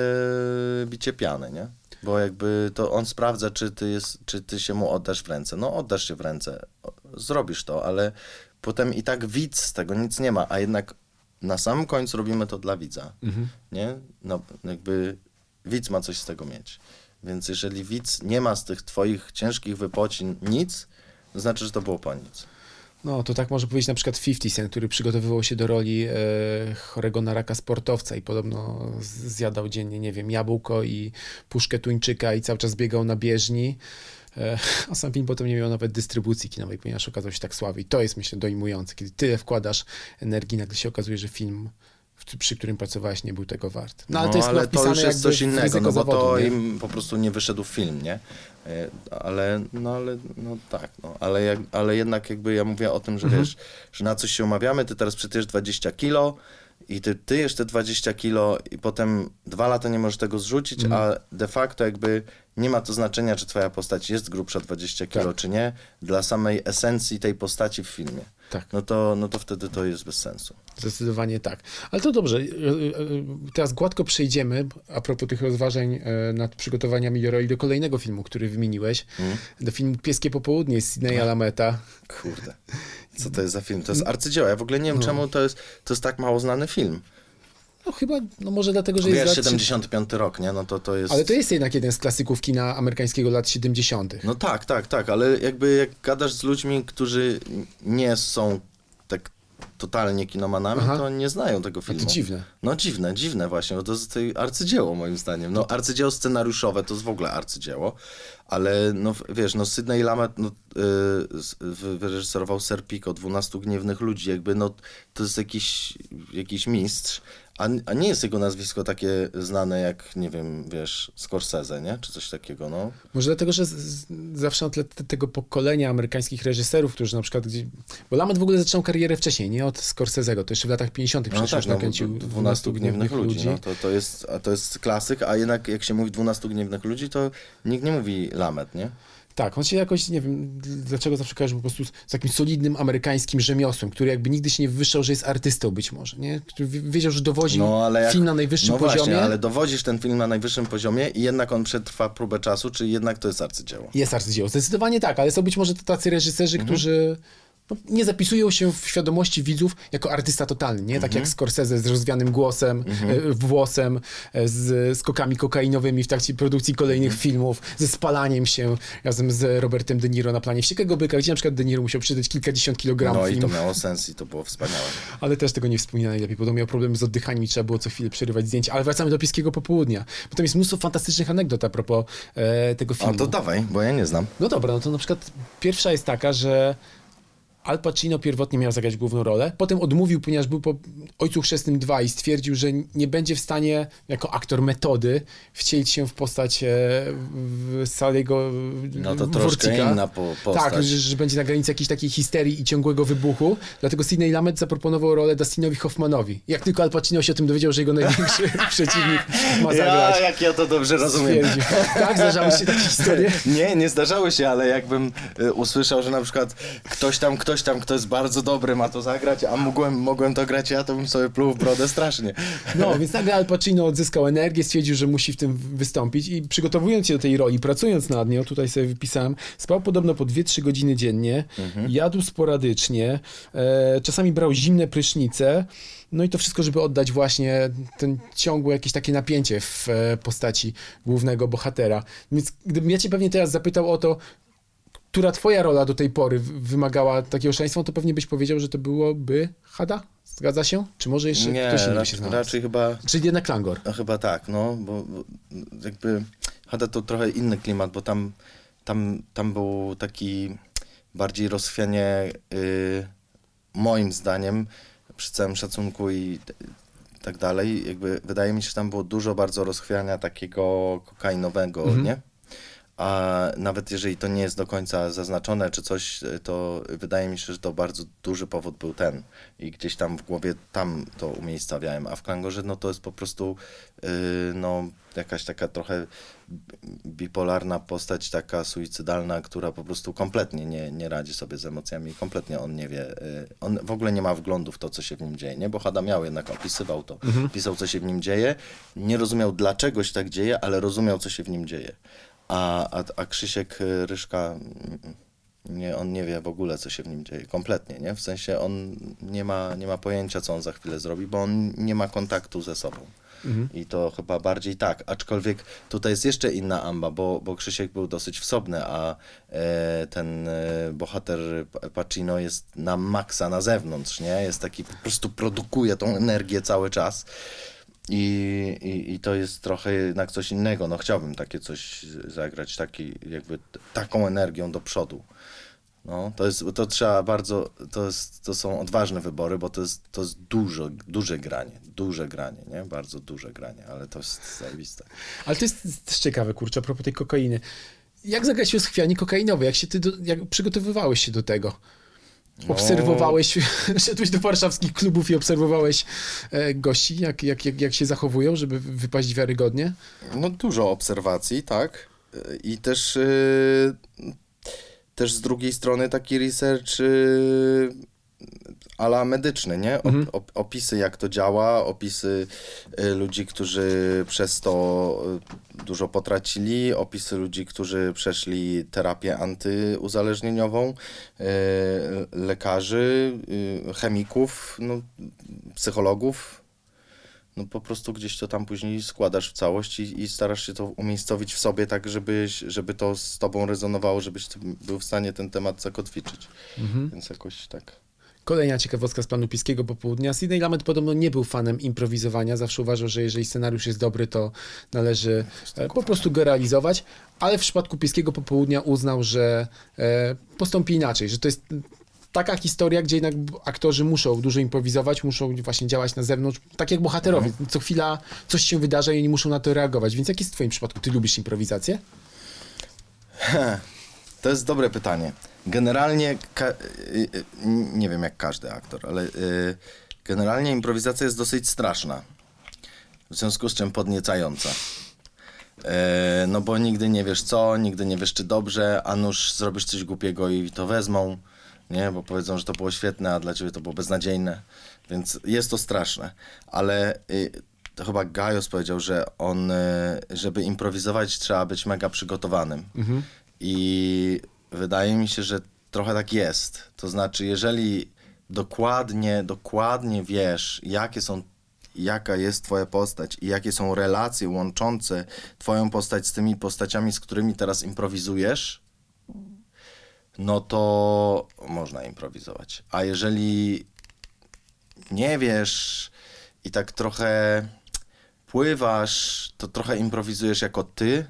bicie piany, nie? Bo jakby to on sprawdza, czy ty, jest, czy ty się mu oddasz w ręce. No oddasz się w ręce, zrobisz to, ale potem i tak widz z tego nic nie ma, a jednak na samym końcu robimy to dla widza, Mhm. nie? No jakby widz ma coś z tego mieć. Więc jeżeli widz nie ma z tych twoich ciężkich wypocin nic, to znaczy, że to było po nic. No, to tak może powiedzieć na przykład 50 Cent, który przygotowywał się do roli e, chorego na raka sportowca i podobno zjadał dziennie, nie wiem, jabłko i puszkę tuńczyka i cały czas biegał na bieżni. E, a sam film potem nie miał nawet dystrybucji kinowej, ponieważ okazał się tak słaby. I to jest, myślę, dojmujące, kiedy tyle wkładasz energii, nagle się okazuje, że film, przy którym pracowałeś, nie był tego wart. No, ale to jest chyba to już jest coś innego, no bo zawodu, to nie? im po prostu nie wyszedł film, nie? E, Ale, no ale, no tak, no, ale, jak, ale jednak jakby ja mówię o tym, że Mhm. wiesz, że na coś się umawiamy, ty teraz przytyjesz 20 kilo i ty tyjesz te 20 kilo i potem dwa lata nie możesz tego zrzucić, Mhm. a de facto jakby nie ma to znaczenia, czy twoja postać jest grubsza 20 kilo, Tak. czy nie, dla samej esencji tej postaci w filmie. Tak. No to, no to wtedy to jest bez sensu. Zdecydowanie tak. Ale to dobrze. E, e, Teraz gładko przejdziemy, a propos tych rozważań e, nad przygotowaniami do roli do kolejnego filmu, który wymieniłeś. Mhm. Do filmu Pieskie Popołudnie z Sidneya Lameta. Kurde. Co to jest za film? To jest arcydzieło. Ja w ogóle nie wiem, No. czemu to jest, to jest tak mało znany film. No chyba, no może dlatego, że Wiesz, jest lat 75 rok, nie? No to to jest... Ale to jest jednak jeden z klasyków kina amerykańskiego lat 70. No tak, tak, tak, ale jakby jak gadasz z ludźmi, którzy nie są tak totalnie kinomanami, Aha. to nie znają tego No filmu. to dziwne. No dziwne, dziwne właśnie, bo to jest tutaj arcydzieło moim zdaniem. No arcydzieło scenariuszowe to jest w ogóle arcydzieło, ale no wiesz, no Sydney Lamet no, y, wy- wyreżyserował Serpico, 12 gniewnych ludzi, jakby no to jest jakiś, jakiś mistrz, a, a nie jest jego nazwisko takie znane jak, nie wiem, wiesz, Scorsese, nie? Czy coś takiego, no. Może dlatego, że z, z, zawsze na tle te- tego pokolenia amerykańskich reżyserów, którzy na przykład gdzieś... Bo Lamet w ogóle zaczął karierę wcześniej, nie od Scorsese'ego, to jeszcze w latach 50 No przecież tak, no, nakręcił 12 gniewnych ludzi, no, to, to, jest, a to jest klasyk, a jednak jak się mówi 12 gniewnych ludzi, to nikt nie mówi Lamet, nie? Tak, on się jakoś, nie wiem, dlaczego zawsze kojarzy po prostu z, z takim solidnym amerykańskim rzemiosłem, który jakby nigdy się nie wywyższał, że jest artystą być może, nie? Który wi- wiedział, że dowozi No, ale jak- film na najwyższym no poziomie. Właśnie, ale dowodzisz ten film na najwyższym poziomie i jednak on przetrwa próbę czasu, czy jednak to jest arcydzieło? Jest arcydzieło, zdecydowanie tak, ale są być może to tacy reżyserzy, Mhm. którzy no, nie zapisują się w świadomości widzów jako artysta totalny, nie? Tak Mhm. jak Scorsese z rozwianym głosem, e, włosem, e, z skokami kokainowymi w trakcie produkcji kolejnych Mhm. filmów, ze spalaniem się razem z Robertem De Niro na planie Wściekłego Byka, gdzie na przykład De Niro musiał przydać kilkadziesiąt kilogramów No i to miało sens i to było wspaniałe. Ale też tego nie wspomina najlepiej, bo to miał problem z oddychaniem i trzeba było co chwilę przerywać zdjęcia. Ale wracamy do Pieskiego Popołudnia, bo tam jest mnóstwo fantastycznych anegdot a propos e, tego filmu. A to dawaj, bo ja nie znam. No dobra, no to na przykład pierwsza jest taka, że Al Pacino pierwotnie miał zagrać główną rolę, potem odmówił, ponieważ był po Ojcu Chrzestnym 2 i stwierdził, że nie będzie w stanie jako aktor metody wcielić się w postać e, w Saliego No to troszkę inna po, postać. Tak, że, że będzie na granicy jakiejś takiej histerii i ciągłego wybuchu. Dlatego Sidney Lamet zaproponował rolę Dustinowi Hoffmanowi. Jak tylko Al Pacino się o tym dowiedział, że jego największy przeciwnik ma zagrać, Ja, jak ja to dobrze rozumiem. Tak, zdarzały się takie historie. Nie, nie zdarzały się, ale jakbym y, usłyszał, że na przykład ktoś tam, ktoś tam, kto jest bardzo dobry ma to zagrać, a mogłem, mogłem to grać ja, to bym sobie pluł w brodę strasznie. No, więc nagle Al Pacino odzyskał energię, stwierdził, że musi w tym wystąpić i przygotowując się do tej roli, pracując nad nią, tutaj sobie wypisałem, spał podobno po 2-3 godziny dziennie, jadł sporadycznie, e, czasami brał zimne prysznice, no i to wszystko, żeby oddać właśnie ten ciągłe jakieś takie napięcie w e, postaci głównego bohatera. Więc gdybym ja cię pewnie teraz zapytał o to, która twoja rola do tej pory wymagała takiego szaleństwa, to pewnie byś powiedział, że to byłoby Hada? Zgadza się? Czy może jeszcze Nie, ktoś inny by się raczej, znalazł? raczej chyba, Czyli jednak Klangor. no chyba tak, no, bo, bo jakby Hada to trochę inny klimat, bo tam, tam, tam był taki bardziej rozchwianie y, moim zdaniem, przy całym szacunku i tak dalej, jakby wydaje mi się, że tam było dużo bardzo rozchwiania takiego kokainowego, nie? A nawet jeżeli to nie jest do końca zaznaczone czy coś, to wydaje mi się, że to bardzo duży powód był ten. I gdzieś tam w głowie tam to umiejscawiałem. A w Klangorze no to jest po prostu yy, no, jakaś taka trochę bipolarna postać, taka suicydalna, która po prostu kompletnie nie, nie radzi sobie z emocjami. Kompletnie on nie wie. Yy, on w ogóle nie ma wglądu w to, co się w nim dzieje. Nie? Bo Hada miał jednak, opisywał to. Pisał, co się w nim dzieje. Nie rozumiał, dlaczego się tak dzieje, ale rozumiał, co się w nim dzieje. A, a, a Krzysiek y, Ryszka, mm, nie, on nie wie w ogóle, co się w nim dzieje. Kompletnie, nie? W sensie on nie ma, nie ma pojęcia, co on za chwilę zrobi, bo on nie ma kontaktu ze sobą. I to chyba bardziej tak. Aczkolwiek tutaj jest jeszcze inna amba, bo, bo Krzysiek był dosyć wsobny, a e, ten e, bohater Pa- Pacino jest na maksa na zewnątrz, nie? Jest taki, po prostu produkuje tą energię cały czas. I, i, I to jest trochę jednak coś innego. No chciałbym takie coś zagrać, taki, jakby taką energią do przodu. No, to jest, to trzeba bardzo, to, jest, to są odważne wybory, bo to jest, to jest dużo, duże granie, duże granie, nie? Bardzo duże granie, ale to jest zajebiste. Ale to jest też ciekawe, kurczę, a propos tej kokainy. Jak zagrać rozchwianie kokainowe? Jak się ty do, jak przygotowywałeś się do tego? No. Obserwowałeś, szedłeś do warszawskich klubów i obserwowałeś e, gości, jak, jak, jak, jak się zachowują, żeby wypaść wiarygodnie? No dużo obserwacji, tak. I też, y, też z drugiej strony taki research ala medyczny, nie? Op, op, opisy jak to działa, opisy y, ludzi, którzy przez to y, dużo potracili, opisy ludzi, którzy przeszli terapię antyuzależnieniową, y, lekarzy, chemików, no, psychologów, no po prostu gdzieś to tam później składasz w całość i, i starasz się to umiejscowić w sobie tak, żebyś, żeby to z tobą rezonowało, żebyś był w stanie ten temat zakotwiczyć. Więc jakoś tak. Kolejna ciekawostka z planu Piskiego popołudnia. Sidney Lamet podobno nie był fanem improwizowania. Zawsze uważał, że jeżeli scenariusz jest dobry, to należy e, po prostu go realizować. Ale w przypadku Piskiego popołudnia uznał, że e, postąpi inaczej, że to jest taka historia, gdzie jednak aktorzy muszą dużo improwizować, muszą właśnie działać na zewnątrz, tak jak bohaterowie. Co chwila coś się wydarza i oni muszą na to reagować. Więc jak jest w twoim przypadku? Ty lubisz improwizację? To jest dobre pytanie. Generalnie, y, y, nie wiem jak każdy aktor, ale y, generalnie improwizacja jest dosyć straszna. W związku z czym podniecająca. E, no bo nigdy nie wiesz co, nigdy nie wiesz czy dobrze, a nuż zrobisz coś głupiego i to wezmą, nie? Bo powiedzą, że to było świetne, a dla ciebie to było beznadziejne. Więc jest to straszne. Ale to chyba Gajos powiedział, że on, żeby improwizować trzeba być mega przygotowanym. I wydaje mi się, że trochę tak jest. To znaczy, jeżeli dokładnie, dokładnie wiesz, jakie są, jaka jest twoja postać i jakie są relacje łączące twoją postać z tymi postaciami, z którymi teraz improwizujesz, no to można improwizować. A jeżeli nie wiesz i tak trochę pływasz, to trochę improwizujesz jako ty,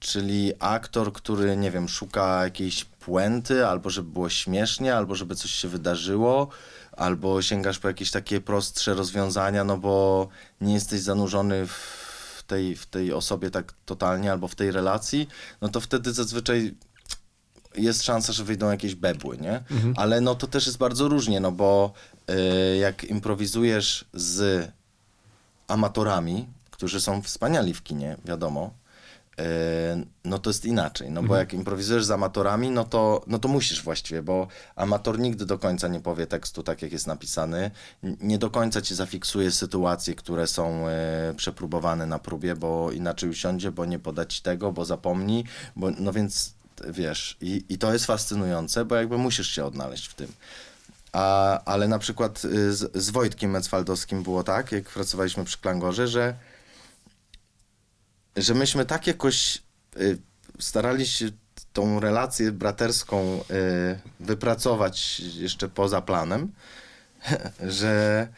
czyli aktor, który, nie wiem, szuka jakiejś puenty, albo żeby było śmiesznie, albo żeby coś się wydarzyło, albo sięgasz po jakieś takie prostsze rozwiązania, no bo nie jesteś zanurzony w tej, w tej osobie tak totalnie, albo w tej relacji, no to wtedy zazwyczaj jest szansa, że wyjdą jakieś bebły, nie? Ale no to też jest bardzo różnie, no bo y, jak improwizujesz z amatorami, którzy są wspaniali w kinie, wiadomo, no to jest inaczej, no bo jak improwizujesz z amatorami, no to, no to musisz właściwie, bo amator nigdy do końca nie powie tekstu tak, jak jest napisany, nie do końca ci zafiksuje sytuacje, które są e, przepróbowane na próbie, bo inaczej usiądzie, bo nie poda ci tego, bo zapomni, bo, no więc wiesz, i, i to jest fascynujące, bo jakby musisz się odnaleźć w tym. A, ale na przykład y, z, z Wojtkiem Mecwaldowskim było tak, jak pracowaliśmy przy Klangorze, że, że myśmy tak jakoś y, starali się tą relację braterską y, wypracować jeszcze poza planem, że,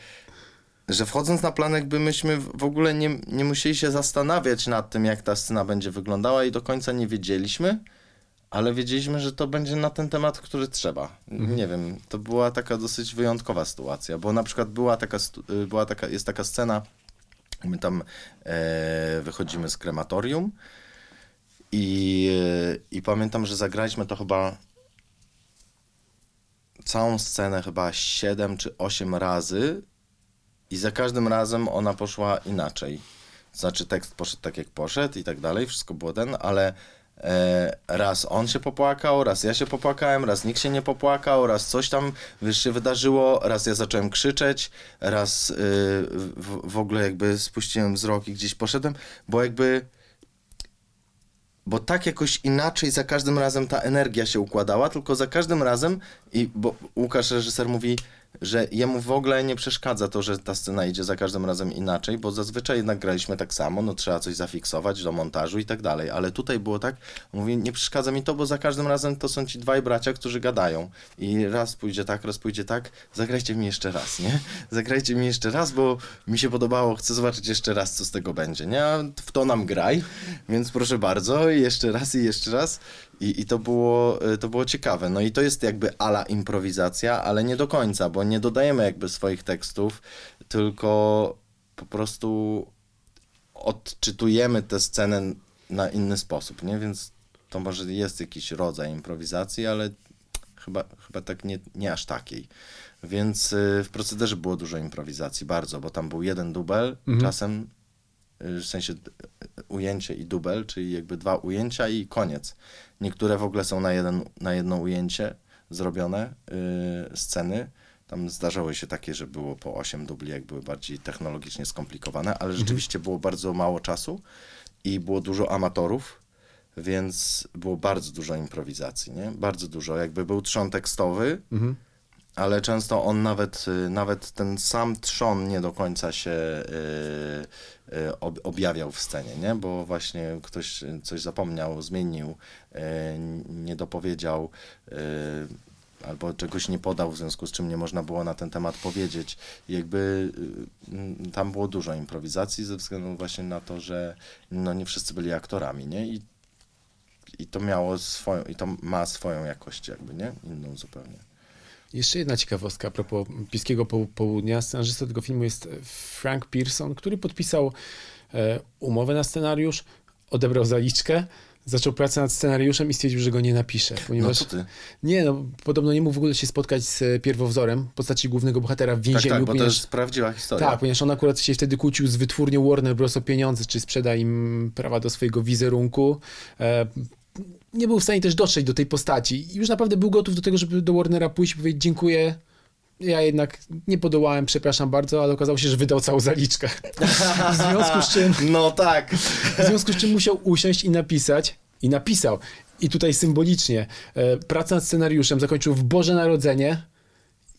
że wchodząc na plan, jakby myśmy w ogóle nie, nie musieli się zastanawiać nad tym, jak ta scena będzie wyglądała i do końca nie wiedzieliśmy, ale wiedzieliśmy, że to będzie na ten temat, który trzeba. Nie wiem, to była taka dosyć wyjątkowa sytuacja, bo na przykład była taka, y, była taka jest taka scena, my tam e, wychodzimy z krematorium i, i pamiętam, że zagraliśmy to chyba całą scenę chyba 7 czy 8 razy i za każdym razem ona poszła inaczej. Znaczy tekst poszedł tak jak poszedł i tak dalej, wszystko było ten, ale raz on się popłakał, raz ja się popłakałem, raz nikt się nie popłakał, raz coś tam wiesz, się wydarzyło, raz ja zacząłem krzyczeć, raz y, w, w ogóle jakby spuściłem wzrok i gdzieś poszedłem, bo jakby bo tak jakoś inaczej za każdym razem ta energia się układała, tylko za każdym razem i bo Łukasz reżyser mówi, że jemu w ogóle nie przeszkadza to, że ta scena idzie za każdym razem inaczej, bo zazwyczaj jednak graliśmy tak samo, no trzeba coś zafiksować do montażu i tak dalej, ale tutaj było tak, mówi, nie przeszkadza mi to, bo za każdym razem to są ci dwaj bracia, którzy gadają i raz pójdzie tak, raz pójdzie tak, zagrajcie mi jeszcze raz, nie? Zagrajcie mi jeszcze raz, bo mi się podobało, chcę zobaczyć jeszcze raz, co z tego będzie, nie? W to nam graj, więc proszę bardzo, jeszcze raz i jeszcze raz. I, I to było, y, to było ciekawe. No i to jest jakby ala improwizacja, ale nie do końca, bo nie dodajemy jakby swoich tekstów, tylko po prostu odczytujemy tę scenę na inny sposób, nie? Więc to może jest jakiś rodzaj improwizacji, ale chyba, chyba tak nie, nie aż takiej. Więc y, w procederze było dużo improwizacji, bardzo, bo tam był jeden dubel, czasem y, w sensie ujęcie i dubel, czyli jakby dwa ujęcia i koniec. Niektóre w ogóle są na, jeden, na jedno ujęcie zrobione y, sceny. Tam zdarzały się takie, że było po 8 dubli, jak były bardziej technologicznie skomplikowane, ale rzeczywiście było bardzo mało czasu i było dużo amatorów, więc było bardzo dużo improwizacji, nie? Bardzo dużo. Jakby był trzon tekstowy, Mhm. Ale często on nawet, y, nawet ten sam trzon nie do końca się y, y, ob, objawiał w scenie, nie? Bo właśnie ktoś coś zapomniał, zmienił, nie dopowiedział, albo czegoś nie podał, w związku z czym nie można było na ten temat powiedzieć. Jakby tam było dużo improwizacji ze względu właśnie na to, że no nie wszyscy byli aktorami, nie? I, i to miało swoją, i to ma swoją jakość jakby, nie? Inną zupełnie. Jeszcze jedna ciekawostka a propos Piskiego Poł- Południa. Scenarzystą tego filmu jest Frank Pearson, który podpisał e, umowę na scenariusz, odebrał zaliczkę, zaczął pracę nad scenariuszem i stwierdził, że go nie napisze, No ponieważ co ty? nie, no, podobno nie mógł w ogóle się spotkać z e, pierwowzorem postaci głównego bohatera w Tak, więzieniu, tak, bo to ponieważ jest prawdziwa historia. tak, ponieważ on akurat się wtedy kłócił z wytwórnią Warner Bros. o pieniądze, czy sprzeda im prawa do swojego wizerunku. E, nie był w stanie też dotrzeć do tej postaci. I już naprawdę był gotów do tego, żeby do Warnera pójść i powiedzieć dziękuję. Ja jednak nie podołałem, przepraszam bardzo, ale okazało się, że wydał całą zaliczkę. w związku z czym No tak. w związku z czym musiał usiąść i napisać. I napisał. I tutaj symbolicznie. E, pracę nad scenariuszem zakończył w Boże Narodzenie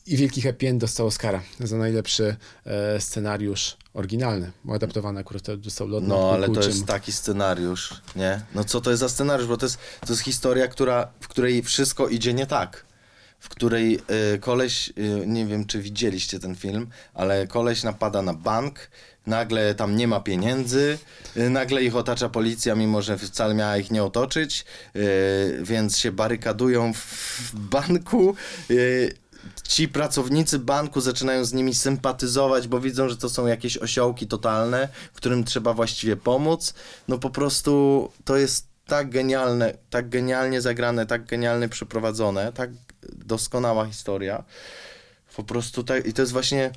i Wielki Happy End dostał Oscara za najlepszy e, scenariusz oryginalny. Adaptowany akurat dostał lot nad No, ale to jest taki scenariusz, nie? No co to jest za scenariusz? Bo to jest, to jest historia, która, w której wszystko idzie nie tak. W której y, koleś, y, nie wiem czy widzieliście ten film, ale koleś napada na bank, nagle tam nie ma pieniędzy, y, nagle ich otacza policja, mimo że wcale miała ich nie otoczyć, więc się barykadują w, w banku. Ci pracownicy banku zaczynają z nimi sympatyzować, bo widzą, że to są jakieś osiołki totalne, którym trzeba właściwie pomóc. No po prostu to jest tak genialne, tak genialnie zagrane, tak genialnie przeprowadzone, tak doskonała historia. Po prostu tak, i to jest właśnie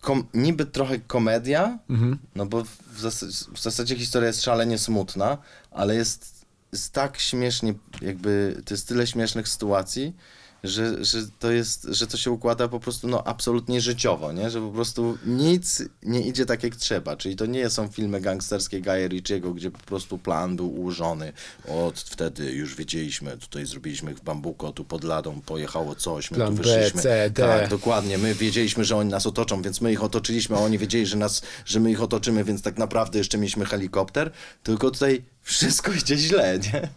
kom, niby trochę komedia, Mhm. no bo w zasadzie, w zasadzie historia jest szalenie smutna, ale jest, jest tak śmiesznie, jakby to jest tyle śmiesznych sytuacji, że, że to jest, że to się układa po prostu no absolutnie życiowo, nie? Że po prostu nic nie idzie tak jak trzeba, czyli to nie są filmy gangsterskie Guya Ritchiego, gdzie po prostu plan był ułożony, od wtedy już wiedzieliśmy, tutaj zrobiliśmy w Bambuko, tu pod ladą pojechało coś, my Plan tu B, wyszliśmy. C, D. Tak, dokładnie, my wiedzieliśmy, że oni nas otoczą, więc my ich otoczyliśmy, a oni wiedzieli, że, nas, że my ich otoczymy, więc tak naprawdę jeszcze mieliśmy helikopter, tylko tutaj wszystko idzie źle, nie?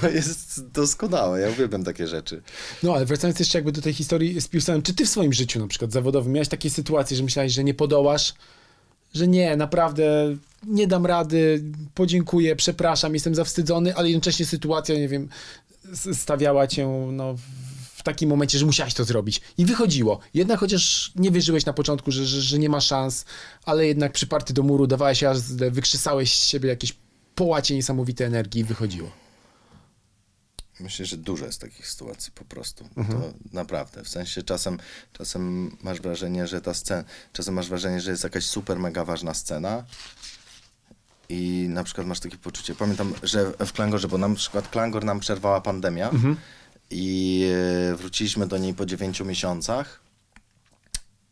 To jest doskonałe, ja uwielbiam takie rzeczy. No, ale wracając jeszcze jakby do tej historii z Pilsem, czy ty w swoim życiu na przykład zawodowym miałeś takie sytuacje, że myślałeś, że nie podołasz, że nie, naprawdę nie dam rady, podziękuję, przepraszam, jestem zawstydzony, ale jednocześnie sytuacja, nie wiem, stawiała cię no, w takim momencie, że musiałeś to zrobić. I wychodziło. Jednak chociaż nie wierzyłeś na początku, że, że, że nie ma szans, ale jednak przyparty do muru, dawałeś jazdę, wykrzesałeś z siebie jakieś połacie niesamowitej energii i wychodziło. Myślę, że dużo jest takich sytuacji po prostu. To naprawdę. W sensie czasem, czasem masz wrażenie, że ta scena, czasem masz wrażenie, że jest jakaś super mega ważna scena i na przykład masz takie poczucie, pamiętam, że w Klangorze, bo na przykład Klangor nam przerwała pandemia i e, wróciliśmy do niej po dziewięciu miesiącach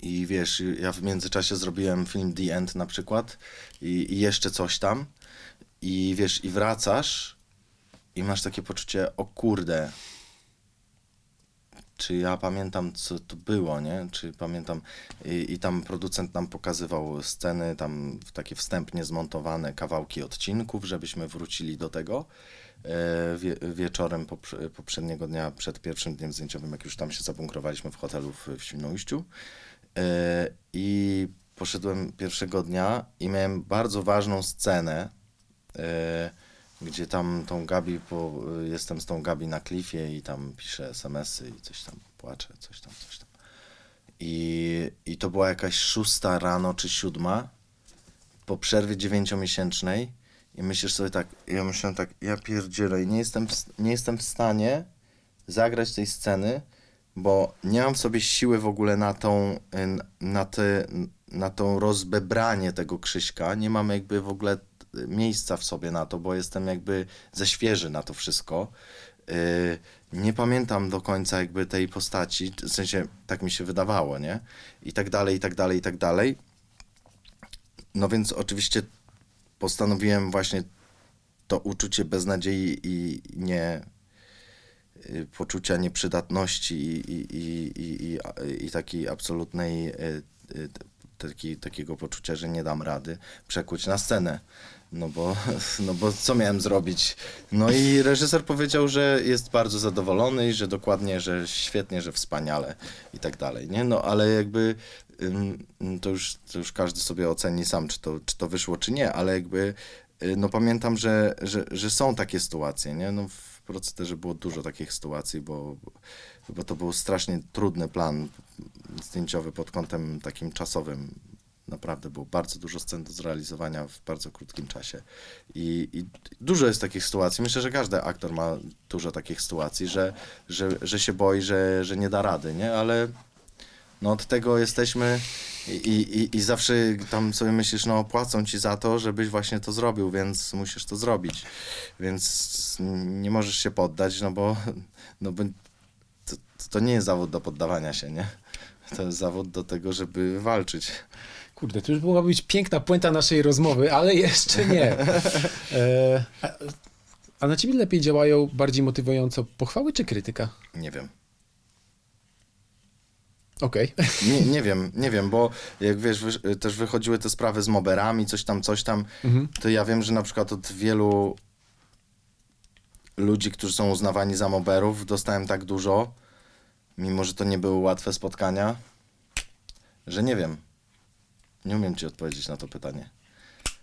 i wiesz, ja w międzyczasie zrobiłem film The End na przykład i, i jeszcze coś tam i wiesz, i wracasz i masz takie poczucie, o kurde, czy ja pamiętam, co to było, nie? Czy pamiętam, i, i tam producent nam pokazywał sceny, tam takie wstępnie zmontowane kawałki odcinków, żebyśmy wrócili do tego e, wie, wieczorem poprze, poprzedniego dnia, przed pierwszym dniem zdjęciowym, jak już tam się zabunkrowaliśmy w hotelu w, w Świnoujściu. E, I poszedłem pierwszego dnia i miałem bardzo ważną scenę, gdzie tam tą Gabi, po, jestem z tą Gabi na klifie i tam piszę SMS-y i coś tam płaczę, coś tam, coś tam. I, I to była jakaś szósta rano czy siódma po przerwie dziewięciomiesięcznej i myślisz sobie tak, ja myślałem tak, ja pierdzielę i nie jestem, w, nie jestem w stanie zagrać tej sceny, bo nie mam w sobie siły w ogóle na tą, y, na te, na tą rozbebranie tego Krzyśka, nie mam jakby w ogóle miejsca w sobie na to, bo jestem jakby za świeży na to wszystko. Y, Nie pamiętam do końca jakby tej postaci, w sensie tak mi się wydawało, nie? I tak dalej, i tak dalej, i tak dalej. No więc oczywiście postanowiłem właśnie to uczucie beznadziei i nie y, poczucia nieprzydatności i, i, i, i, i, takiej absolutnej y, taki, takiego poczucia, że nie dam rady przekuć na scenę. No bo, no bo co miałem zrobić? No i reżyser powiedział, że jest bardzo zadowolony i że dokładnie, że świetnie, że wspaniale i tak dalej, nie? No ale jakby to już, to już każdy sobie oceni sam, czy to, czy to wyszło, czy nie, ale jakby y, no pamiętam, że, że, że są takie sytuacje, nie? No w procederze było dużo takich sytuacji, bo, bo to był strasznie trudny plan zdjęciowy pod kątem takim czasowym. Naprawdę było bardzo dużo scen do zrealizowania w bardzo krótkim czasie. I, I dużo jest takich sytuacji. Myślę, że każdy aktor ma dużo takich sytuacji, że, że, że się boi, że, że nie da rady, nie? Ale no od tego jesteśmy i, i, i zawsze tam sobie myślisz, no płacą ci za to, żebyś właśnie to zrobił, więc musisz to zrobić. Więc nie możesz się poddać, no bo, no bo to, to nie jest zawód do poddawania się, nie? To jest zawód do tego, żeby walczyć. Kurde, to już mogła być piękna puenta naszej rozmowy, ale jeszcze nie. E, a, a na ciebie lepiej działają bardziej motywująco pochwały czy krytyka? Nie wiem. Okej. Nie, nie wiem, nie wiem, bo jak wiesz, wy, też wychodziły te sprawy z moberami, coś tam, coś tam, Mhm. to ja wiem, że na przykład od wielu ludzi, którzy są uznawani za moberów, dostałem tak dużo, mimo że to nie były łatwe spotkania, że nie wiem. Nie umiem ci odpowiedzieć na to pytanie.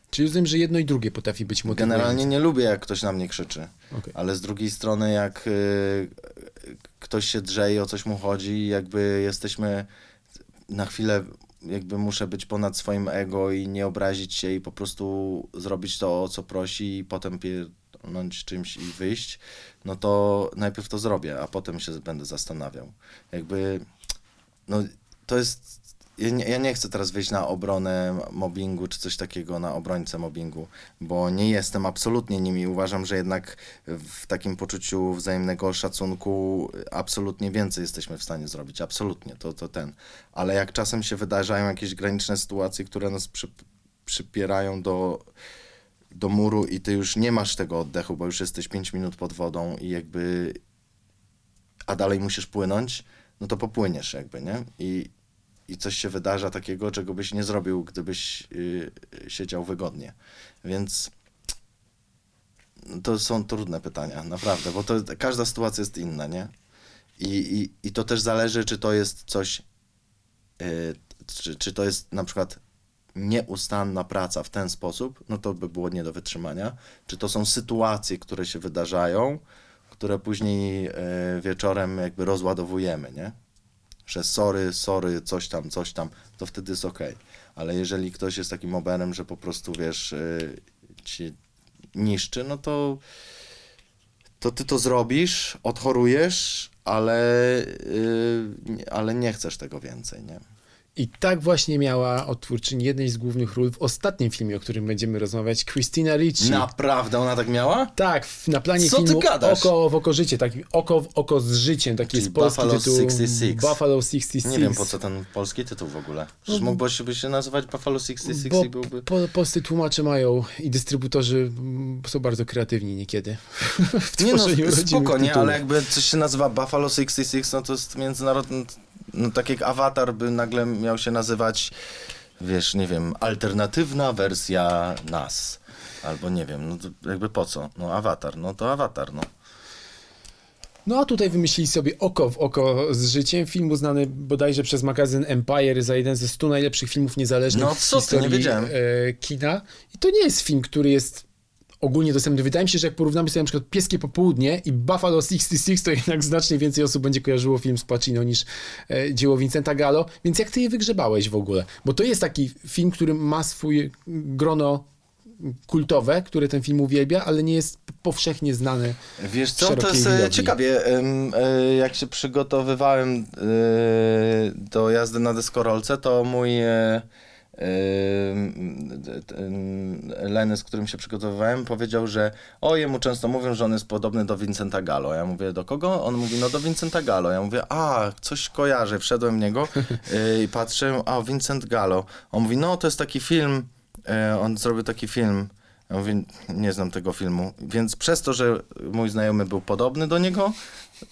Czyli rozumiem, że jedno i drugie potrafi być motywujące. Generalnie nie lubię, jak ktoś na mnie krzyczy. Okej. Ale z drugiej strony, jak y, ktoś się drze i o coś mu chodzi, jakby jesteśmy na chwilę, jakby muszę być ponad swoim ego i nie obrazić się i po prostu zrobić to, o co prosi i potem pierdolnąć czymś i wyjść, no to najpierw to zrobię, a potem się będę zastanawiał. Jakby, no to jest ja nie, ja nie chcę teraz wyjść na obronę mobbingu czy coś takiego, na obrońcę mobbingu, bo nie jestem absolutnie nim i uważam, że jednak w takim poczuciu wzajemnego szacunku absolutnie więcej jesteśmy w stanie zrobić. Absolutnie, to, to ten. Ale jak czasem się wydarzają jakieś graniczne sytuacje, które nas przy, przypierają do, do muru i ty już nie masz tego oddechu, bo już jesteś 5 minut pod wodą i jakby a dalej musisz płynąć, no to popłyniesz jakby, nie? I, i coś się wydarza takiego, czego byś nie zrobił, gdybyś yy, siedział wygodnie. Więc to są trudne pytania, naprawdę, bo to każda sytuacja jest inna, nie? I, i, i to też zależy, czy to jest coś, yy, czy, czy to jest na przykład nieustanna praca w ten sposób, no to by było nie do wytrzymania. Czy to są sytuacje, które się wydarzają, które później e, wieczorem jakby rozładowujemy, nie? Że sorry, sorry, coś tam, coś tam, to wtedy jest ok. Ale jeżeli ktoś jest takim oberem, że po prostu wiesz, e, ci niszczy, no to, to ty to zrobisz, odchorujesz, ale, e, ale nie chcesz tego więcej, nie? I tak właśnie miała odtwórczyni jednej z głównych ról w ostatnim filmie, o którym będziemy rozmawiać, Christina Ricci. Naprawdę ona tak miała? Tak, w- na planie Co ty filmu? Oko w oko życie, taki oko w oko z życiem, taki Czyli jest polski Buffalo tytuł. 66. Buffalo 66. Nie wiem po co ten polski tytuł w ogóle. Przecież mógłby się, się nazywać Buffalo 66 Bo i byłby... po, polscy tłumacze mają i dystrybutorzy są bardzo kreatywni niekiedy. w Nie no, spoko, nie, ale jakby coś się nazywa Buffalo 66, no to jest międzynarodny, no tak jak Avatar by nagle miał się nazywać, wiesz, nie wiem, alternatywna wersja nas. Albo nie wiem, no to jakby po co? No Avatar, no to Avatar, no. No a tutaj wymyślili sobie Oko w oko z życiem, film uznany bodajże przez magazyn Empire za jeden ze 100 najlepszych filmów niezależnych No w co ty, historii nie wiedziałem. e, kina. I to nie jest film, który jest ogólnie dostępny. Wydaje mi się, że jak porównamy sobie na przykład Pieskie Popołudnie i Buffalo 66, to jednak znacznie więcej osób będzie kojarzyło film z Pacino niż e, dzieło Vincenta Gallo. Więc jak ty je wygrzebałeś w ogóle? Bo to jest taki film, który ma swój grono kultowe, które ten film uwielbia, ale nie jest powszechnie znany. Wiesz co, to jest e, widowni. ciekawie, e, jak się przygotowywałem e, do jazdy na deskorolce, to mój Lenny, z którym się przygotowywałem, powiedział, że o, jemu często mówią, że on jest podobny do Vincenta Gallo. Ja mówię, do kogo? On mówi, no do Vincenta Gallo. Ja mówię, a, coś kojarzę. Wszedłem w niego e, i patrzę, a, Vincent Gallo. On mówi, no, to jest taki film, e, on zrobił taki film, ja mówię, nie znam tego filmu, więc przez to, że mój znajomy był podobny do niego,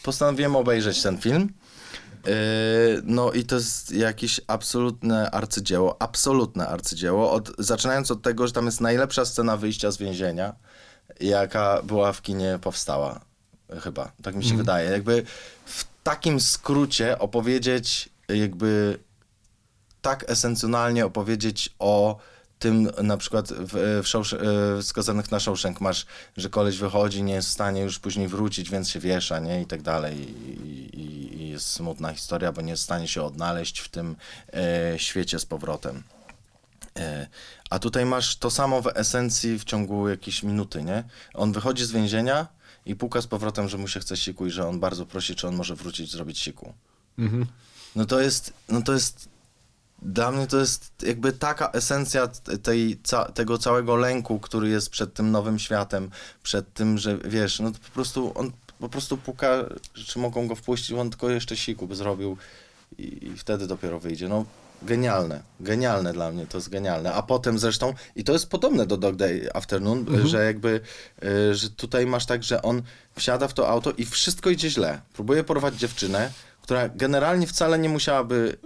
postanowiłem obejrzeć ten film. Yy, No i to jest jakieś absolutne arcydzieło, absolutne arcydzieło. Od, zaczynając od tego, że tam jest najlepsza scena wyjścia z więzienia, jaka była w kinie powstała. Chyba, tak mi się wydaje. Jakby w takim skrócie opowiedzieć, jakby tak esencjonalnie opowiedzieć o tym na przykład w, w, Shawsh- e, skazanych na Shawshank masz, że koleś wychodzi, nie jest w stanie już później wrócić, więc się wiesza, nie? I tak dalej. I, i, i jest smutna historia, bo nie jest w stanie się odnaleźć w tym e, świecie z powrotem. E, A tutaj masz to samo w esencji w ciągu jakiejś minuty, nie? On wychodzi z więzienia i puka z powrotem, że mu się chce siku i że on bardzo prosi, czy on może wrócić zrobić siku. No to jest, no to jest, dla mnie to jest jakby taka esencja tej, ca, tego całego lęku, który jest przed tym nowym światem, przed tym, że wiesz, no to po prostu on po prostu puka, czy mogą go wpuścić, on tylko jeszcze by zrobił i, i wtedy dopiero wyjdzie. No genialne, genialne dla mnie, to jest genialne. A potem zresztą, i to jest podobne do Dog Day Afternoon, że jakby, y, że tutaj masz tak, że on wsiada w to auto i wszystko idzie źle. Próbuje porwać dziewczynę, która generalnie wcale nie musiałaby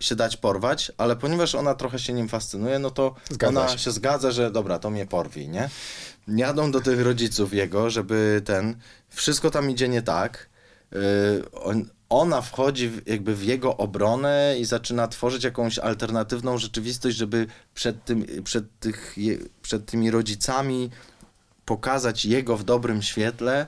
się dać porwać, ale ponieważ ona trochę się nim fascynuje, no to Zgadza ona się. się. zgadza, że dobra, to mnie porwi, nie? Jadą do tych rodziców jego, żeby ten, wszystko tam idzie nie tak. Yy, on, ona wchodzi w, jakby w jego obronę i zaczyna tworzyć jakąś alternatywną rzeczywistość, żeby przed, tym, przed, tych, przed tymi rodzicami pokazać jego w dobrym świetle,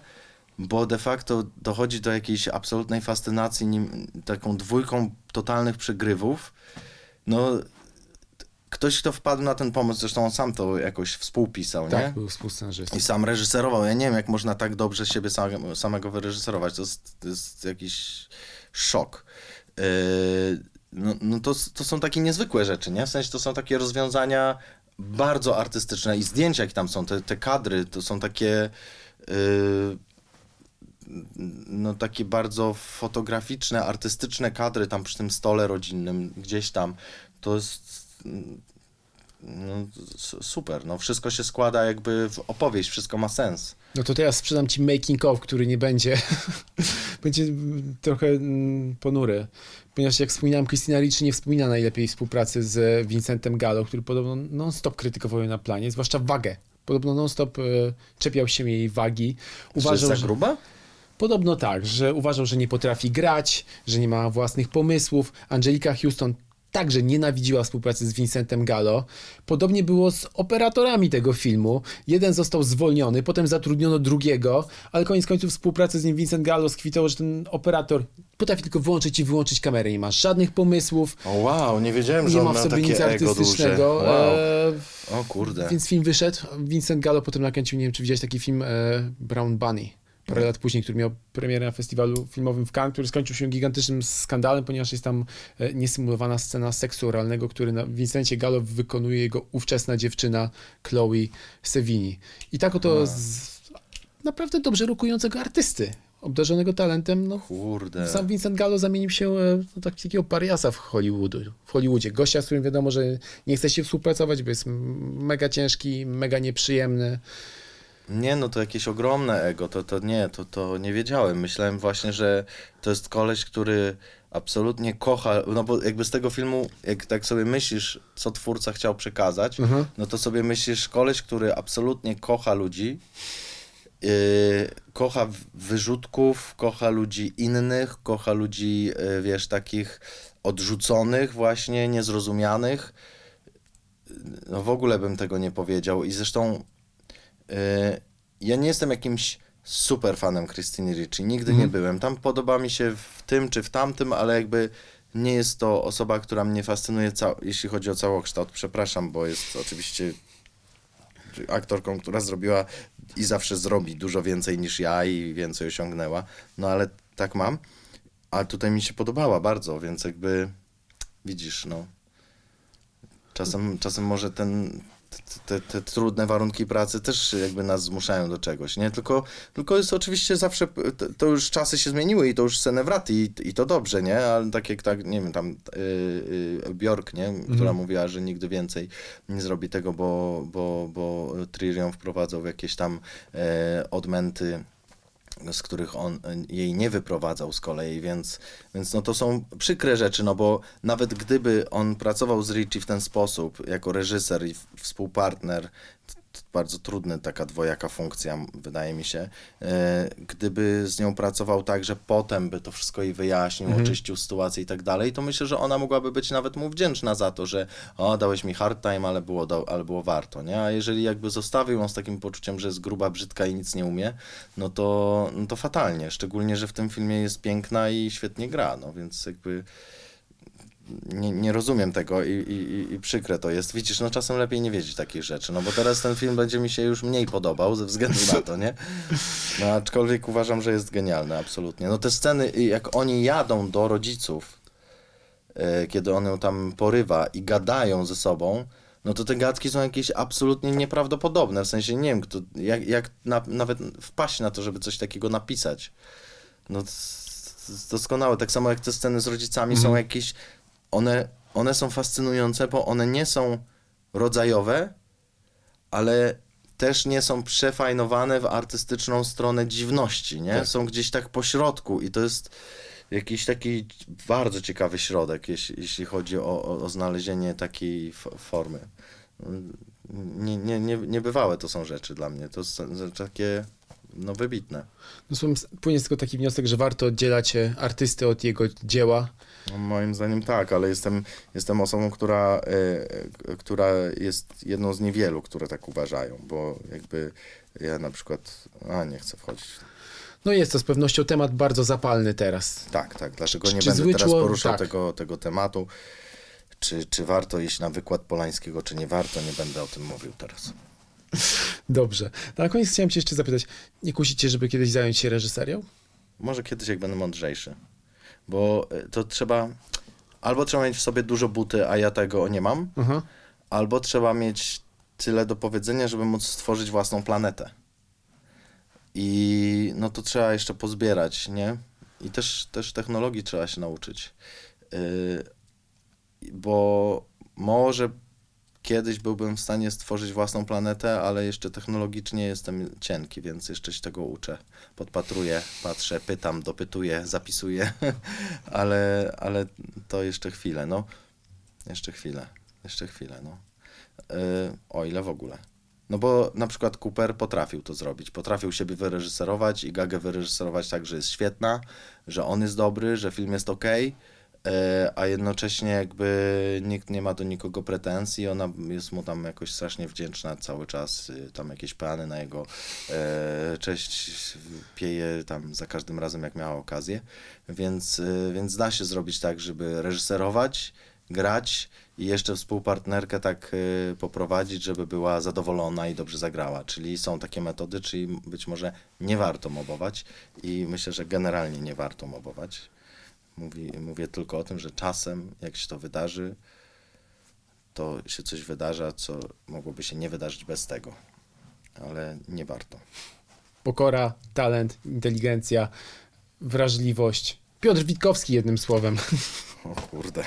bo de facto dochodzi do jakiejś absolutnej fascynacji nim, taką dwójką totalnych przegrywów. No, ktoś, kto wpadł na ten pomysł, zresztą on sam to jakoś współpisał, nie? Tak, był współscenarzystą. I sam reżyserował. Ja nie wiem, jak można tak dobrze siebie samego, samego wyreżyserować. To jest, to jest jakiś szok. Yy, no, no to, to są takie niezwykłe rzeczy, nie? W sensie to są takie rozwiązania bardzo artystyczne i zdjęcia, jakie tam są, te, te kadry, to są takie yy, no takie bardzo fotograficzne, artystyczne kadry tam przy tym stole rodzinnym, gdzieś tam. To jest no, super, no wszystko się składa jakby w opowieść, wszystko ma sens. No to teraz sprzedam ci making of, który nie będzie, będzie trochę mm, ponury. Ponieważ jak wspominałem, Christina Ricci nie wspomina najlepiej współpracy z Vincentem Gallo, który podobno non-stop krytykował ją na planie, zwłaszcza wagę. Podobno non-stop e, czepiał się jej wagi. Uważał, że jest za gruba? Podobno tak, że uważał, że nie potrafi grać, że nie ma własnych pomysłów. Angelika Houston także nienawidziła współpracy z Vincentem Gallo. Podobnie było z operatorami tego filmu. Jeden został zwolniony, potem zatrudniono drugiego, ale koniec końców współpracy z nim Vincent Gallo skwitował, że ten operator potrafi tylko włączyć i wyłączyć kamerę. Nie ma żadnych pomysłów, O wow, nie wiedziałem, że nie on ma w sobie takie nic artystycznego. Wow. E, O kurde. więc film wyszedł. Vincent Gallo potem nakręcił, nie wiem czy widziałeś taki film e, Brown Bunny. Parę lat później, który miał premierę na festiwalu filmowym w Cannes, który skończył się gigantycznym skandalem, ponieważ jest tam e, niesymulowana scena seksu oralnego, który na Vincencie Gallo wykonuje jego ówczesna dziewczyna Chloe Sevigny. I tak oto z naprawdę dobrze rokującego artysty, obdarzonego talentem, no Kurde. sam Vincent Gallo zamienił się e, w tak- takiego pariasa w, Hollywoodu, w Hollywoodzie. Gościa, z którym wiadomo, że nie chce się współpracować, bo jest mega ciężki, mega nieprzyjemny. Nie, no to jakieś ogromne ego, to, to nie, to, to nie wiedziałem. Myślałem właśnie, że to jest koleś, który absolutnie kocha, no bo jakby z tego filmu, jak tak sobie myślisz, co twórca chciał przekazać, Mhm. no to sobie myślisz, koleś, który absolutnie kocha ludzi, yy, kocha wyrzutków, kocha ludzi innych, kocha ludzi, yy, wiesz, takich odrzuconych właśnie, niezrozumianych. No w ogóle bym tego nie powiedział i zresztą ja nie jestem jakimś super fanem Christine Ricci, nigdy nie byłem. Tam podoba mi się w tym czy w tamtym, ale jakby nie jest to osoba, która mnie fascynuje, jeśli chodzi o całokształt. Przepraszam, bo jest oczywiście aktorką, która zrobiła i zawsze zrobi dużo więcej niż ja i więcej osiągnęła. No ale tak mam. A tutaj mi się podobała bardzo, więc jakby widzisz, no. Czasem, czasem może ten, te, te trudne warunki pracy też jakby nas zmuszają do czegoś, nie? Tylko, tylko jest oczywiście zawsze, to, już czasy się zmieniły i to już scenę wraty i, i to dobrze, nie? Ale tak jak tak, nie wiem, tam yy, yy, Bjork, nie? Która mówiła, że nigdy więcej nie zrobi tego, bo, bo, bo ją wprowadzał jakieś tam e, odmęty z których on jej nie wyprowadzał z kolei, więc, więc no to są przykre rzeczy, no bo nawet gdyby on pracował z Richie w ten sposób, jako reżyser i współpartner, bardzo trudna taka dwojaka funkcja, wydaje mi się, e, gdyby z nią pracował tak, że potem by to wszystko jej wyjaśnił, oczyścił sytuację i tak dalej, to myślę, że ona mogłaby być nawet mu wdzięczna za to, że o, dałeś mi hard time, ale było, ale było warto, nie? A jeżeli jakby zostawił ją z takim poczuciem, że jest gruba, brzydka i nic nie umie, no to, no to fatalnie, szczególnie, że w tym filmie jest piękna i świetnie gra, no więc jakby nie, nie rozumiem tego i, i, i- przykre to jest. Widzisz, no czasem lepiej nie wiedzieć takich rzeczy, no bo teraz ten film będzie mi się już mniej podobał ze względu na to, nie? No aczkolwiek uważam, że jest genialny, absolutnie. No te sceny, jak oni jadą do rodziców, e, kiedy on ją tam porywa i gadają ze sobą, no to te gadki są jakieś absolutnie nieprawdopodobne, w sensie nie wiem, kto, jak, jak na, nawet wpaść na to, żeby coś takiego napisać. No doskonałe, tak samo jak te sceny z rodzicami są jakieś, one, one są fascynujące, bo one nie są rodzajowe, ale też nie są przefajnowane w artystyczną stronę dziwności, nie? Tak. Są gdzieś tak po środku i to jest jakiś taki bardzo ciekawy środek, jeśli, jeśli chodzi o, o, o znalezienie takiej formy. Nie, nie, nie, niebywałe to są rzeczy dla mnie, to są takie no wybitne. No, płynie z tego taki wniosek, że warto oddzielać artystę od jego dzieła. No, moim zdaniem tak, ale jestem, jestem osobą, która, e, która jest jedną z niewielu, które tak uważają, bo jakby ja na przykład, a nie chcę wchodzić. No jest to z pewnością temat bardzo zapalny teraz. Tak, tak, dlatego Czy- nie czy będę teraz czło- poruszał tak. tego, tego tematu. Czy, czy warto iść na wykład Polańskiego, czy nie warto, nie będę o tym mówił teraz. Dobrze. No, na koniec chciałem cię jeszcze zapytać, nie kusicie, żeby kiedyś zająć się reżyserią? Może kiedyś, jak będę mądrzejszy. Bo e, to trzeba. Albo trzeba mieć w sobie dużo buty, a ja tego nie mam, Aha. albo trzeba mieć tyle do powiedzenia, żeby móc stworzyć własną planetę. I no to trzeba jeszcze pozbierać, nie? I też, też technologii trzeba się nauczyć. Yy, bo może kiedyś byłbym w stanie stworzyć własną planetę, ale jeszcze technologicznie jestem cienki, więc jeszcze się tego uczę. Podpatruję, patrzę, pytam, dopytuję, zapisuję, ale, ale to jeszcze chwilę, no. Jeszcze chwilę, jeszcze chwilę, no. Yy, o ile w ogóle. No bo na przykład Cooper potrafił to zrobić. Potrafił siebie wyreżyserować i Gagę wyreżyserować tak, że jest świetna, że on jest dobry, że film jest ok, a jednocześnie jakby nikt nie ma do nikogo pretensji. Ona jest mu tam jakoś strasznie wdzięczna cały czas. y, Tam jakieś plany na jego e, cześć pieje tam za każdym razem, jak miała okazję. Więc, y, więc da się zrobić tak, żeby reżyserować, grać i jeszcze współpartnerkę tak y, poprowadzić, żeby była zadowolona i dobrze zagrała. Czyli są takie metody, czyli być może nie warto mobować i myślę, że generalnie nie warto mobować. Mówi, mówię tylko o tym, że czasem, jak się to wydarzy, to się coś wydarza, co mogłoby się nie wydarzyć bez tego. Ale nie warto. Pokora, talent, inteligencja, wrażliwość. Piotr Witkowski jednym słowem. O kurde.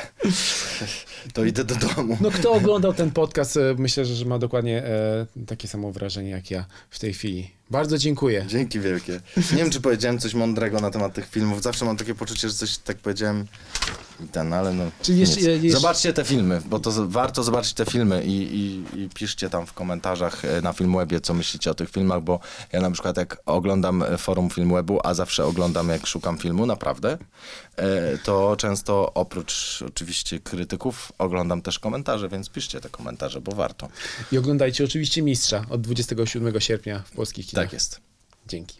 To idę do domu. No kto oglądał ten podcast, e, myślę, że ma dokładnie e, takie samo wrażenie jak ja w tej chwili. Bardzo dziękuję. Dzięki wielkie. Nie wiem, czy powiedziałem coś mądrego na temat tych filmów. Zawsze mam takie poczucie, że coś tak powiedziałem i ten, ale no. Czyli jeszcze- jeszcze- Zobaczcie te filmy, bo to warto zobaczyć te filmy i, i, i piszcie tam w komentarzach e, na Filmwebie, co myślicie o tych filmach, bo ja na przykład jak oglądam e, forum Filmwebu, a zawsze oglądam jak szukam filmu, naprawdę, e, to często oprócz oczywiście krytyków oglądam też komentarze, więc piszcie te komentarze, bo warto. I oglądajcie oczywiście Mistrza od 27 sierpnia w polskich kinach. Tak jest. Dzięki.